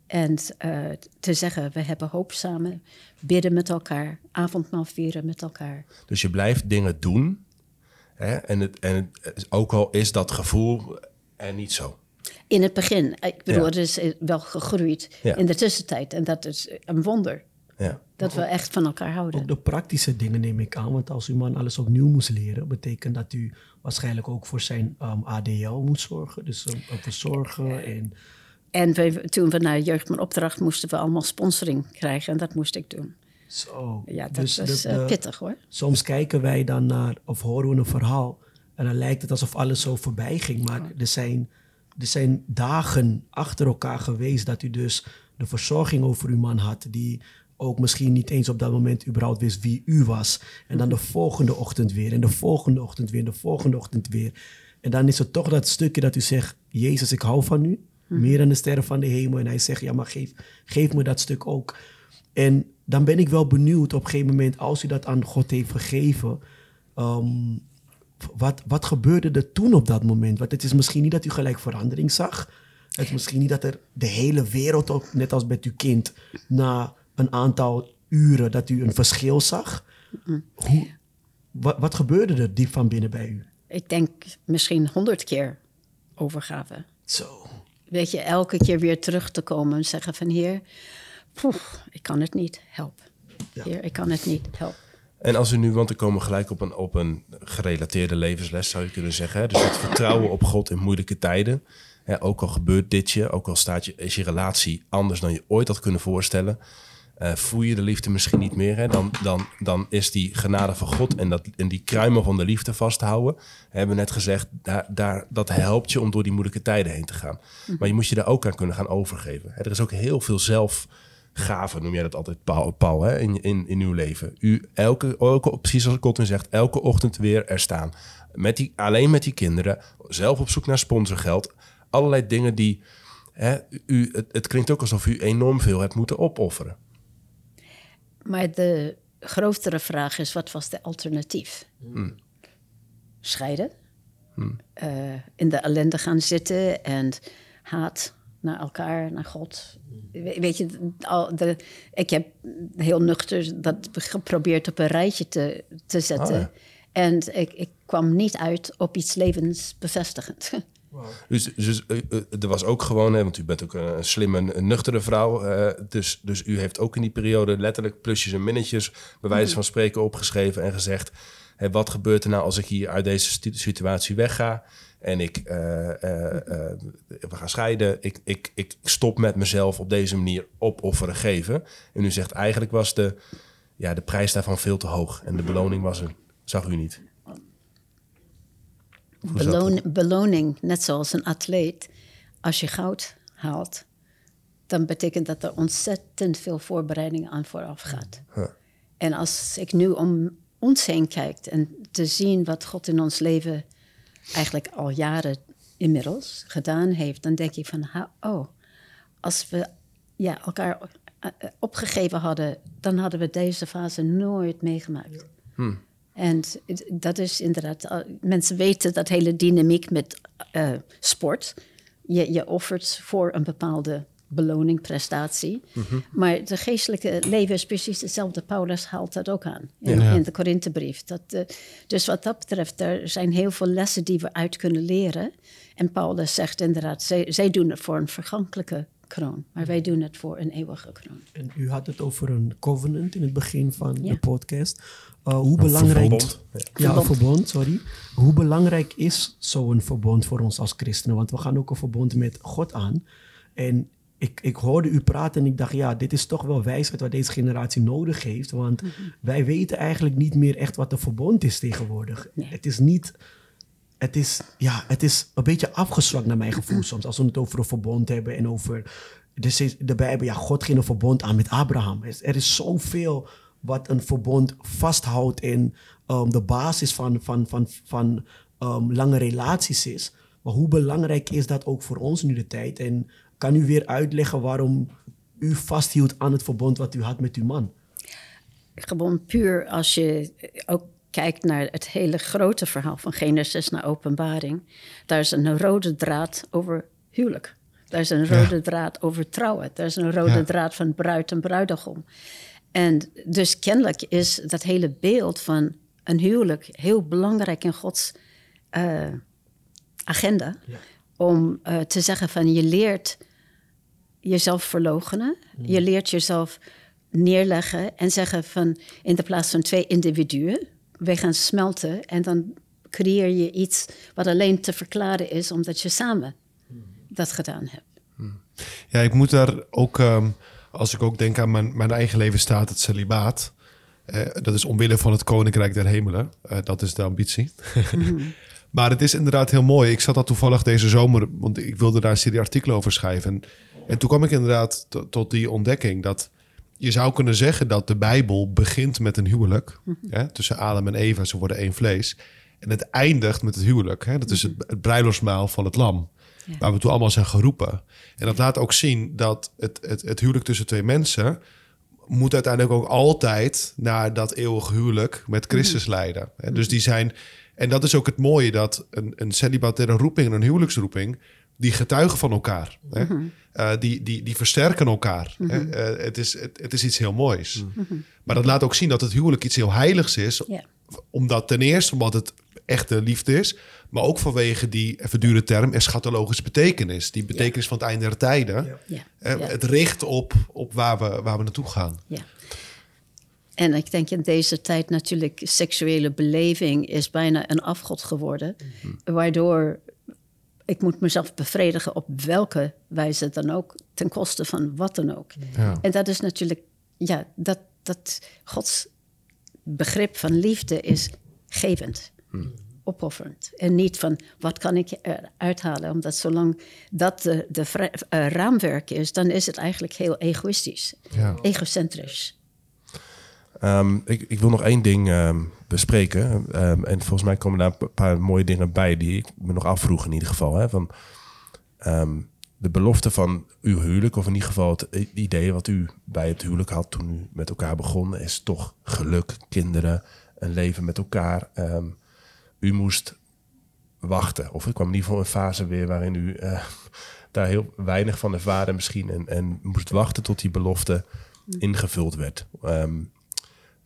En eh, te zeggen, we hebben hoop samen, bidden met elkaar, avondmaal vieren met elkaar. Dus je blijft dingen doen, hè, en, het, en het, ook al is dat gevoel er niet zo. In het begin, ik bedoel, Ja. het is eh, wel gegroeid Ja. in de tussentijd. En dat is een wonder, Ja. dat we echt van elkaar houden. Ook de praktische dingen neem ik aan. Want als uw man alles opnieuw moest leren, betekent dat u waarschijnlijk ook voor zijn um, ADL moet zorgen. Dus um, um, verzorgen en En we, toen we naar Jeugd met Opdracht moesten we allemaal sponsoring krijgen. En dat moest ik doen. zo. Ja, dat Dus was de- eh, de- pittig hoor. Soms kijken wij dan naar of horen we een verhaal en dan lijkt het alsof alles zo voorbij ging. Maar er zijn, er zijn dagen achter elkaar geweest dat u dus de verzorging over uw man had, die ook misschien niet eens op dat moment überhaupt wist wie u was. En dan de volgende ochtend weer, en de volgende ochtend weer, en de volgende ochtend weer. En dan is het toch dat stukje dat u zegt, Jezus, ik hou van u, meer dan de sterren van de hemel. En hij zegt, ja, maar geef, geef me dat stuk ook. En dan ben ik wel benieuwd op een gegeven moment, als u dat aan God heeft gegeven, ehm, wat, wat gebeurde er toen op dat moment? Want het is misschien niet dat u gelijk verandering zag. Het is misschien niet dat er de hele wereld, op, net als met uw kind, na een aantal uren dat u een verschil zag. Hoe, wat, wat gebeurde er diep van binnen bij u? Ik denk misschien honderd keer overgave. Zo. Weet je, elke keer weer terug te komen en zeggen van heer, poef, ik kan het niet, help. Heer, ik kan het niet, help. En als we nu, want we komen gelijk op een, op een gerelateerde levensles, zou je kunnen zeggen. Hè? Dus het vertrouwen op God in moeilijke tijden. Hè, ook al gebeurt dit je, ook al staat je, is je relatie anders dan je ooit had kunnen voorstellen. Eh, voel je de liefde misschien niet meer, hè? Dan, dan, dan is die genade van God en, dat, en die kruimel van de liefde vasthouden. Hebben we net gezegd, daar, daar, dat helpt je om door die moeilijke tijden heen te gaan. Maar je moet je daar ook aan kunnen gaan overgeven. Hè? Er is ook heel veel zelfgave, noem jij dat altijd, Paul, Paul hè? In, in, in uw leven. U elke, elke, precies zoals Cotton zegt, elke ochtend weer er staan. Met die, alleen met die kinderen, zelf op zoek naar sponsorgeld. Allerlei dingen die... Hè, u, het, het klinkt ook alsof u enorm veel hebt moeten opofferen. Maar de grotere vraag is, wat was de alternatief? Scheiden? Eh, in de ellende gaan zitten en haat naar elkaar, naar God. We- Weet je, al de, ik heb heel nuchter dat geprobeerd op een rijtje te, te zetten. Ah, ja. En ik, ik kwam niet uit op iets levensbevestigend. <laughs> Dus, dus eh, eh, er was ook gewoon, hè, want u bent ook een, een slimme, een nuchtere vrouw. eh, dus, dus u heeft ook in die periode letterlijk plusjes en minnetjes, bij wijze van spreken, opgeschreven en gezegd: hè, wat gebeurt er nou als ik hier uit deze situatie wegga? En ik, we gaan scheiden. Ik, ik, ik stop met mezelf op deze manier opofferen geven. En u zegt eigenlijk was de, ja, de prijs daarvan veel te hoog. En de beloning was er, zag u niet. Beloon, beloning, net zoals een atleet. Als je goud haalt, dan betekent dat er ontzettend veel voorbereiding aan vooraf gaat. En als ik nu om ons heen kijk en te zien wat God in ons leven eigenlijk al jaren inmiddels gedaan heeft, dan denk ik van, ha- oh, als we ja, elkaar eh, eh, opgegeven hadden, dan hadden we deze fase nooit meegemaakt. En dat is inderdaad, mensen weten dat hele dynamiek met eh, sport. Je, je offert voor een bepaalde beloning, prestatie. Maar de geestelijke leven is precies hetzelfde. Paulus haalt dat ook aan in, Ja. in de Korinthebrief. Dat, eh, dus wat dat betreft, er zijn heel veel lessen die we uit kunnen leren. En Paulus zegt inderdaad, zij, zij doen het voor een vergankelijke kroon. Maar wij doen het voor een eeuwige kroon. En u had het over een covenant in het begin van Ja. de podcast. Uh, hoe belangrijk... verbond. Ja, een Verbond. verbond, sorry. Hoe belangrijk is zo'n verbond voor ons als christenen? Want we gaan ook een verbond met God aan. En ik, ik hoorde u praten en ik dacht, ja, dit is toch wel wijsheid wat deze generatie nodig heeft. Want wij weten eigenlijk niet meer echt wat een verbond is tegenwoordig. Nee. Het is niet het is, ja, het is een beetje afgezwakt naar mijn gevoel soms. Als we het over een verbond hebben en over is de Bijbel. Ja, God ging een verbond aan met Abraham. Er is, er is zoveel wat een verbond vasthoudt in um, de basis van, van, van, van um, lange relaties is. Maar hoe belangrijk is dat ook voor ons nu de tijd? En kan u weer uitleggen waarom u vasthield aan het verbond wat u had met uw man? gewoon puur als je ook kijkt naar het hele grote verhaal van Genesis naar Openbaring. Daar is een rode draad over huwelijk. Daar is een rode draad over trouwen. Daar is een rode Ja. draad van bruid en bruidegom. En dus kennelijk is dat hele beeld van een huwelijk heel belangrijk in Gods eh, agenda. Om eh, te zeggen van je leert jezelf verloochenen. Je leert jezelf neerleggen en zeggen van in de plaats van twee individuen, wij gaan smelten en dan creëer je iets wat alleen te verklaren is omdat je samen dat gedaan hebt. Ja, ik moet daar ook, ehm, als ik ook denk aan mijn, mijn eigen leven, staat het celibaat. Eh, dat is omwille van het Koninkrijk der Hemelen. Eh, dat is de ambitie. <laughs> maar het is inderdaad heel mooi. Ik zat al toevallig deze zomer, want ik wilde daar een serie artikelen over schrijven. En, en toen kwam ik inderdaad to- tot die ontdekking dat je zou kunnen zeggen dat de Bijbel begint met een huwelijk. hè, tussen Adam en Eva, ze worden één vlees. En het eindigt met het huwelijk. Hè, dat is het, het bruiloftsmaal van het lam. Ja. Waar we toe allemaal zijn geroepen. En dat laat ook zien dat het, het, het huwelijk tussen twee mensen moet uiteindelijk ook altijd naar dat eeuwig huwelijk met Christus leiden. Hè. Dus die zijn, en dat is ook het mooie dat een, een celibataire roeping en een huwelijksroeping, die getuigen van elkaar. Hè. Eh, die, die, die versterken elkaar. hè. Eh, het, is, het, het is iets heel moois. Maar dat laat ook zien dat het huwelijk iets heel heiligs is. Omdat ten eerste omdat het echte liefde is. Maar ook vanwege die even dure term eschatologische betekenis. Die betekenis van het einde der tijden. Eh. Het richt op, op waar, we, waar we naartoe gaan. Ja. En ik denk in deze tijd natuurlijk seksuele beleving is bijna een afgod geworden. Waardoor ik moet mezelf bevredigen op welke wijze dan ook, ten koste van wat dan ook. Ja. En dat is natuurlijk, ja, dat, dat Gods begrip van liefde is gevend, opofferend. En niet van wat kan ik eruit halen, omdat zolang dat de, eh, raamwerk is, dan is het eigenlijk heel egoïstisch, Ja. egocentrisch. Ehm, ik, ik wil nog één ding ehm, bespreken. Ehm, en volgens mij komen daar een paar mooie dingen bij die ik me nog afvroeg in ieder geval. Hè, van, de belofte van uw huwelijk, of in ieder geval het idee wat u bij het huwelijk had toen u met elkaar begon, is toch geluk, kinderen, een leven met elkaar. U moest wachten. Of er kwam in ieder geval een fase weer waarin u eh, <laughs> daar heel weinig van ervaren misschien. En, en moest wachten tot die belofte ingevuld werd. Ehm,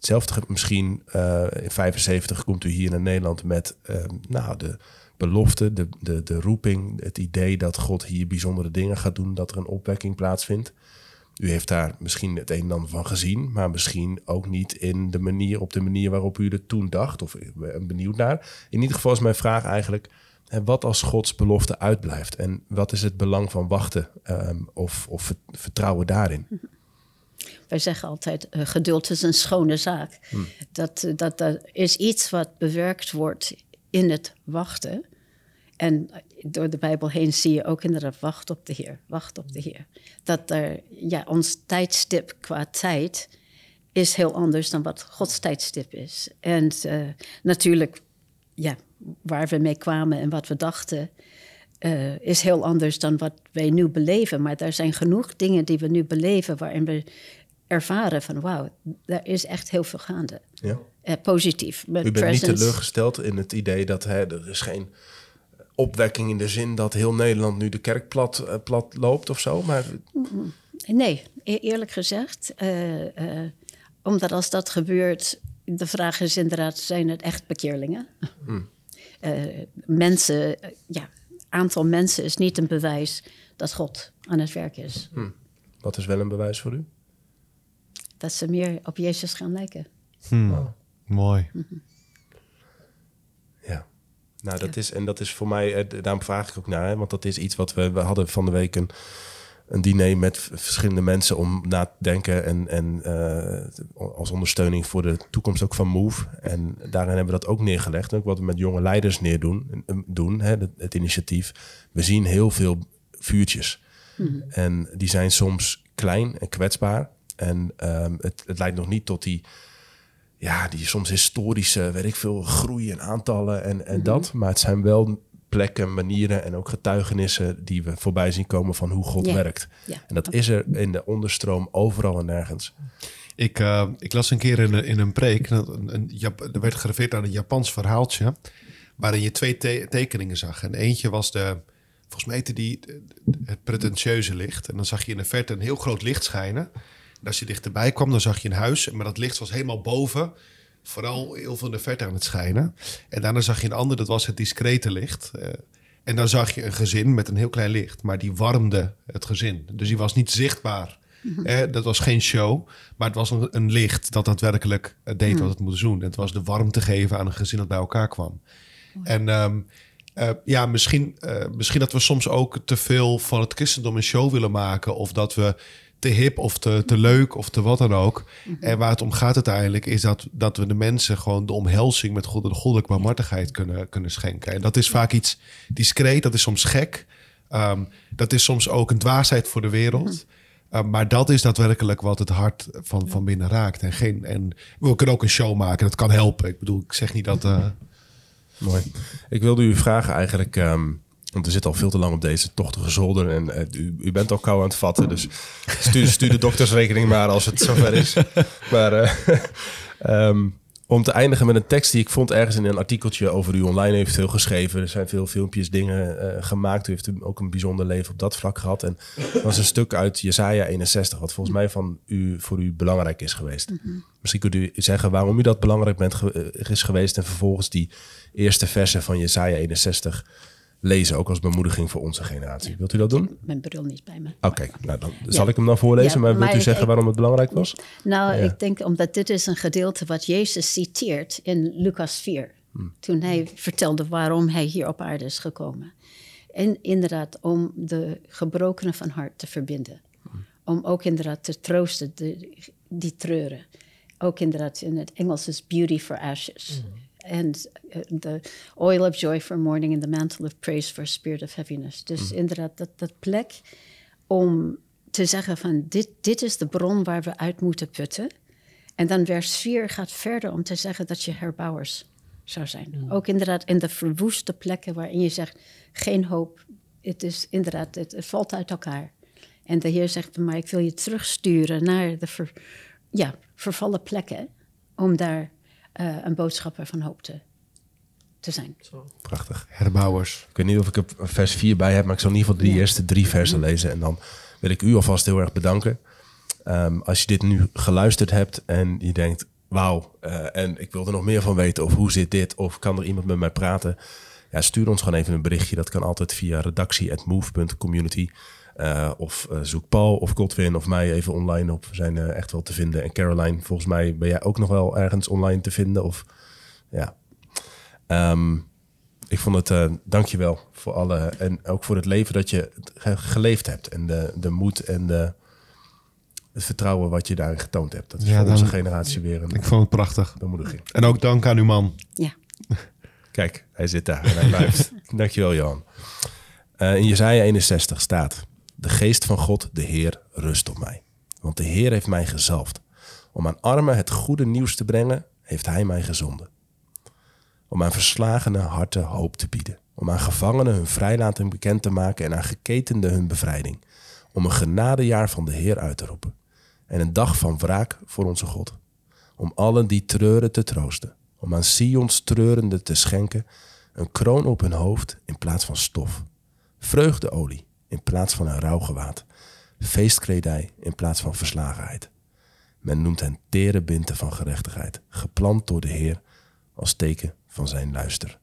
hetzelfde misschien eh, in 75 komt u hier naar Nederland met ehm, nou, de belofte, de, de, de roeping, het idee dat God hier bijzondere dingen gaat doen, dat er een opwekking plaatsvindt. U heeft daar misschien het een en ander van gezien, maar misschien ook niet in de manier, op de manier waarop u er toen dacht. Of ben benieuwd naar. In ieder geval is mijn vraag eigenlijk: wat als Gods belofte uitblijft? En wat is het belang van wachten ehm, of, of vert- vertrouwen daarin? Wij zeggen altijd, eh, geduld is een schone zaak. Dat, eh, dat, dat is iets wat bewerkt wordt in het wachten. En door de Bijbel heen zie je ook inderdaad, wacht op de Heer, wacht op de Heer. Dat er, ja, ons tijdstip qua tijd is heel anders dan wat Gods tijdstip is. En eh, natuurlijk, ja, waar we mee kwamen en wat we dachten, is heel anders dan wat wij nu beleven. Maar er zijn genoeg dingen die we nu beleven waarin we ervaren van wauw, daar is echt heel veel gaande. Ja. Eh, positief. Met U bent niet teleurgesteld in het idee dat hè, er is geen opwekking in de zin dat heel Nederland nu de kerk plat, eh, plat loopt of zo. Maar Nee, e- eerlijk gezegd. eh, omdat als dat gebeurt, de vraag is inderdaad, zijn het echt bekeerlingen? <laughs> Eh, mensen, ja, aantal mensen is niet een bewijs dat God aan het werk is. wat is wel een bewijs voor u? Dat ze meer op Jezus gaan lijken. Mooi. Ja. Nou, dat is, en dat is voor mij, eh, daarom vraag ik ook naar, hè, want dat is iets wat we, we hadden van de week een, een diner met verschillende mensen om na te denken en, en eh, als ondersteuning voor de toekomst ook van Move. En daarin hebben we dat ook neergelegd. Ook wat we met jonge leiders neerdoen, eh, doen, hè, het, het initiatief. We zien heel veel vuurtjes. En die zijn soms klein en kwetsbaar. En ehm, het, het leidt nog niet tot die ja, die soms historische, weet ik veel, groei en aantallen en, en dat. Maar het zijn wel plekken, manieren en ook getuigenissen die we voorbij zien komen van hoe God werkt. Ja. En dat is er in de onderstroom overal en nergens. Ik, eh, ik las een keer in, een- in een preek, een, er werd gerefereerd aan een Japans verhaaltje, waarin je twee te- tekeningen zag. En eentje was de, volgens mij heette die het pretentieuze licht. En dan zag je in de verte een heel groot licht schijnen. En als je dichterbij kwam, dan zag je een huis, maar dat licht was helemaal boven, vooral heel veel in de verte aan het schijnen. En daarna zag je een ander, dat was het discrete licht. Eh, en dan zag je een gezin met een heel klein licht, maar die warmde het gezin. Dus die was niet zichtbaar. Eh, dat was geen show, maar het was een, een licht dat daadwerkelijk eh, deed wat het moest doen. Het was de warmte geven aan een gezin dat bij elkaar kwam. En ehm, eh, ja, misschien, misschien dat we soms ook te veel van het christendom een show willen maken. Of dat we te hip of te, te leuk of te wat dan ook. En waar het om gaat uiteindelijk is dat, dat we de mensen gewoon de omhelzing met God, de goddelijke barmhartigheid kunnen, kunnen schenken. En dat is vaak iets discreet, dat is soms gek. Ehm, dat is soms ook een dwaasheid voor de wereld. Uh, maar dat is daadwerkelijk wat het hart van, van binnen raakt. En, geen, en we kunnen ook een show maken, dat kan helpen. Ik bedoel, ik zeg niet dat... eh, Mooi. Ik wilde u vragen eigenlijk, ehm, Want we zitten al veel te lang op deze tochtige zolder. En eh, u, u bent al kou aan het vatten. Dus stuur, stuur de doktersrekening maar als het zover is. Maar eh, <laughs> ehm, om te eindigen met een tekst die ik vond ergens in een artikeltje over u online heeft veel geschreven. Er zijn veel filmpjes, dingen eh, gemaakt. U heeft ook een bijzonder leven op dat vlak gehad. En dat was een stuk uit Jesaja 61, wat volgens mij van u, voor u belangrijk is geweest. Misschien kunt u zeggen waarom u dat belangrijk bent, is geweest. En vervolgens die eerste versen van Jesaja 61 lezen, ook als bemoediging voor onze generatie. Wilt u dat doen? Mijn bril niet bij me. Oké, nou dan zal ik hem dan voorlezen. Ja, maar wilt maar u ik- zeggen waarom het belangrijk was? Nou, ik denk omdat dit is een gedeelte wat Jezus citeert in Lucas 4. Toen hij vertelde waarom hij hier op aarde is gekomen. En inderdaad om de gebrokenen van hart te verbinden. Om ook inderdaad te troosten de, die treuren. Ook inderdaad in het Engels is beauty for ashes. En the oil of joy for mourning and the mantle of praise for spirit of heaviness. Dus inderdaad dat, dat plek om te zeggen van dit, dit is de bron waar we uit moeten putten. En dan vers 4 gaat verder om te zeggen dat je herbouwers zou zijn. Ook inderdaad in de verwoeste plekken waarin je zegt geen hoop. Het is inderdaad, het, het valt uit elkaar. En de Heer zegt, maar ik wil je terugsturen naar de ver- ja, vervallen plekken om daar eh, een boodschapper van hoop te, te zijn. Prachtig. Herbouwers. Ik weet niet of ik er vers 4 bij heb, maar ik zal in ieder geval de eerste drie versen lezen. En dan wil ik u alvast heel erg bedanken. Ehm, als je dit nu geluisterd hebt en je denkt, wauw, eh, en ik wil er nog meer van weten, of hoe zit dit, of kan er iemand met mij praten? Ja, stuur ons gewoon even een berichtje. Dat kan altijd via redactie.move.community. Eh, of eh, zoek Paul of Godwin of mij even online op. We zijn eh, echt wel te vinden. En Caroline, volgens mij ben jij ook nog wel ergens online te vinden. Of ja. Ehm, ik vond het, eh dankjewel voor alle, en ook voor het leven dat je ge- geleefd hebt. En de, de moed en de, het vertrouwen wat je daarin getoond hebt. Dat is Ja, voor dan- onze generatie weer een Ik vond het prachtig. bemoediging. En ook dank aan uw man. Ja. <laughs> Kijk, hij zit daar en hij blijft. <laughs> dankjewel, Johan. Eh, in Jezaja 61 staat... De geest van God, de Heer, rust op mij. Want de Heer heeft mij gezalfd. Om aan armen het goede nieuws te brengen, heeft hij mij gezonden. Om aan verslagene harten hoop te bieden. Om aan gevangenen hun vrijlating bekend te maken en aan geketenden hun bevrijding. Om een genadejaar van de Heer uit te roepen. En een dag van wraak voor onze God. Om allen die treuren te troosten. Om aan Sions treurende te schenken een kroon op hun hoofd in plaats van stof. Vreugdeolie in plaats van een rouwgewaad. Feestkledij in plaats van verslagenheid. Men noemt hen tere binten van gerechtigheid, geplant door de Heer als teken van zijn luister.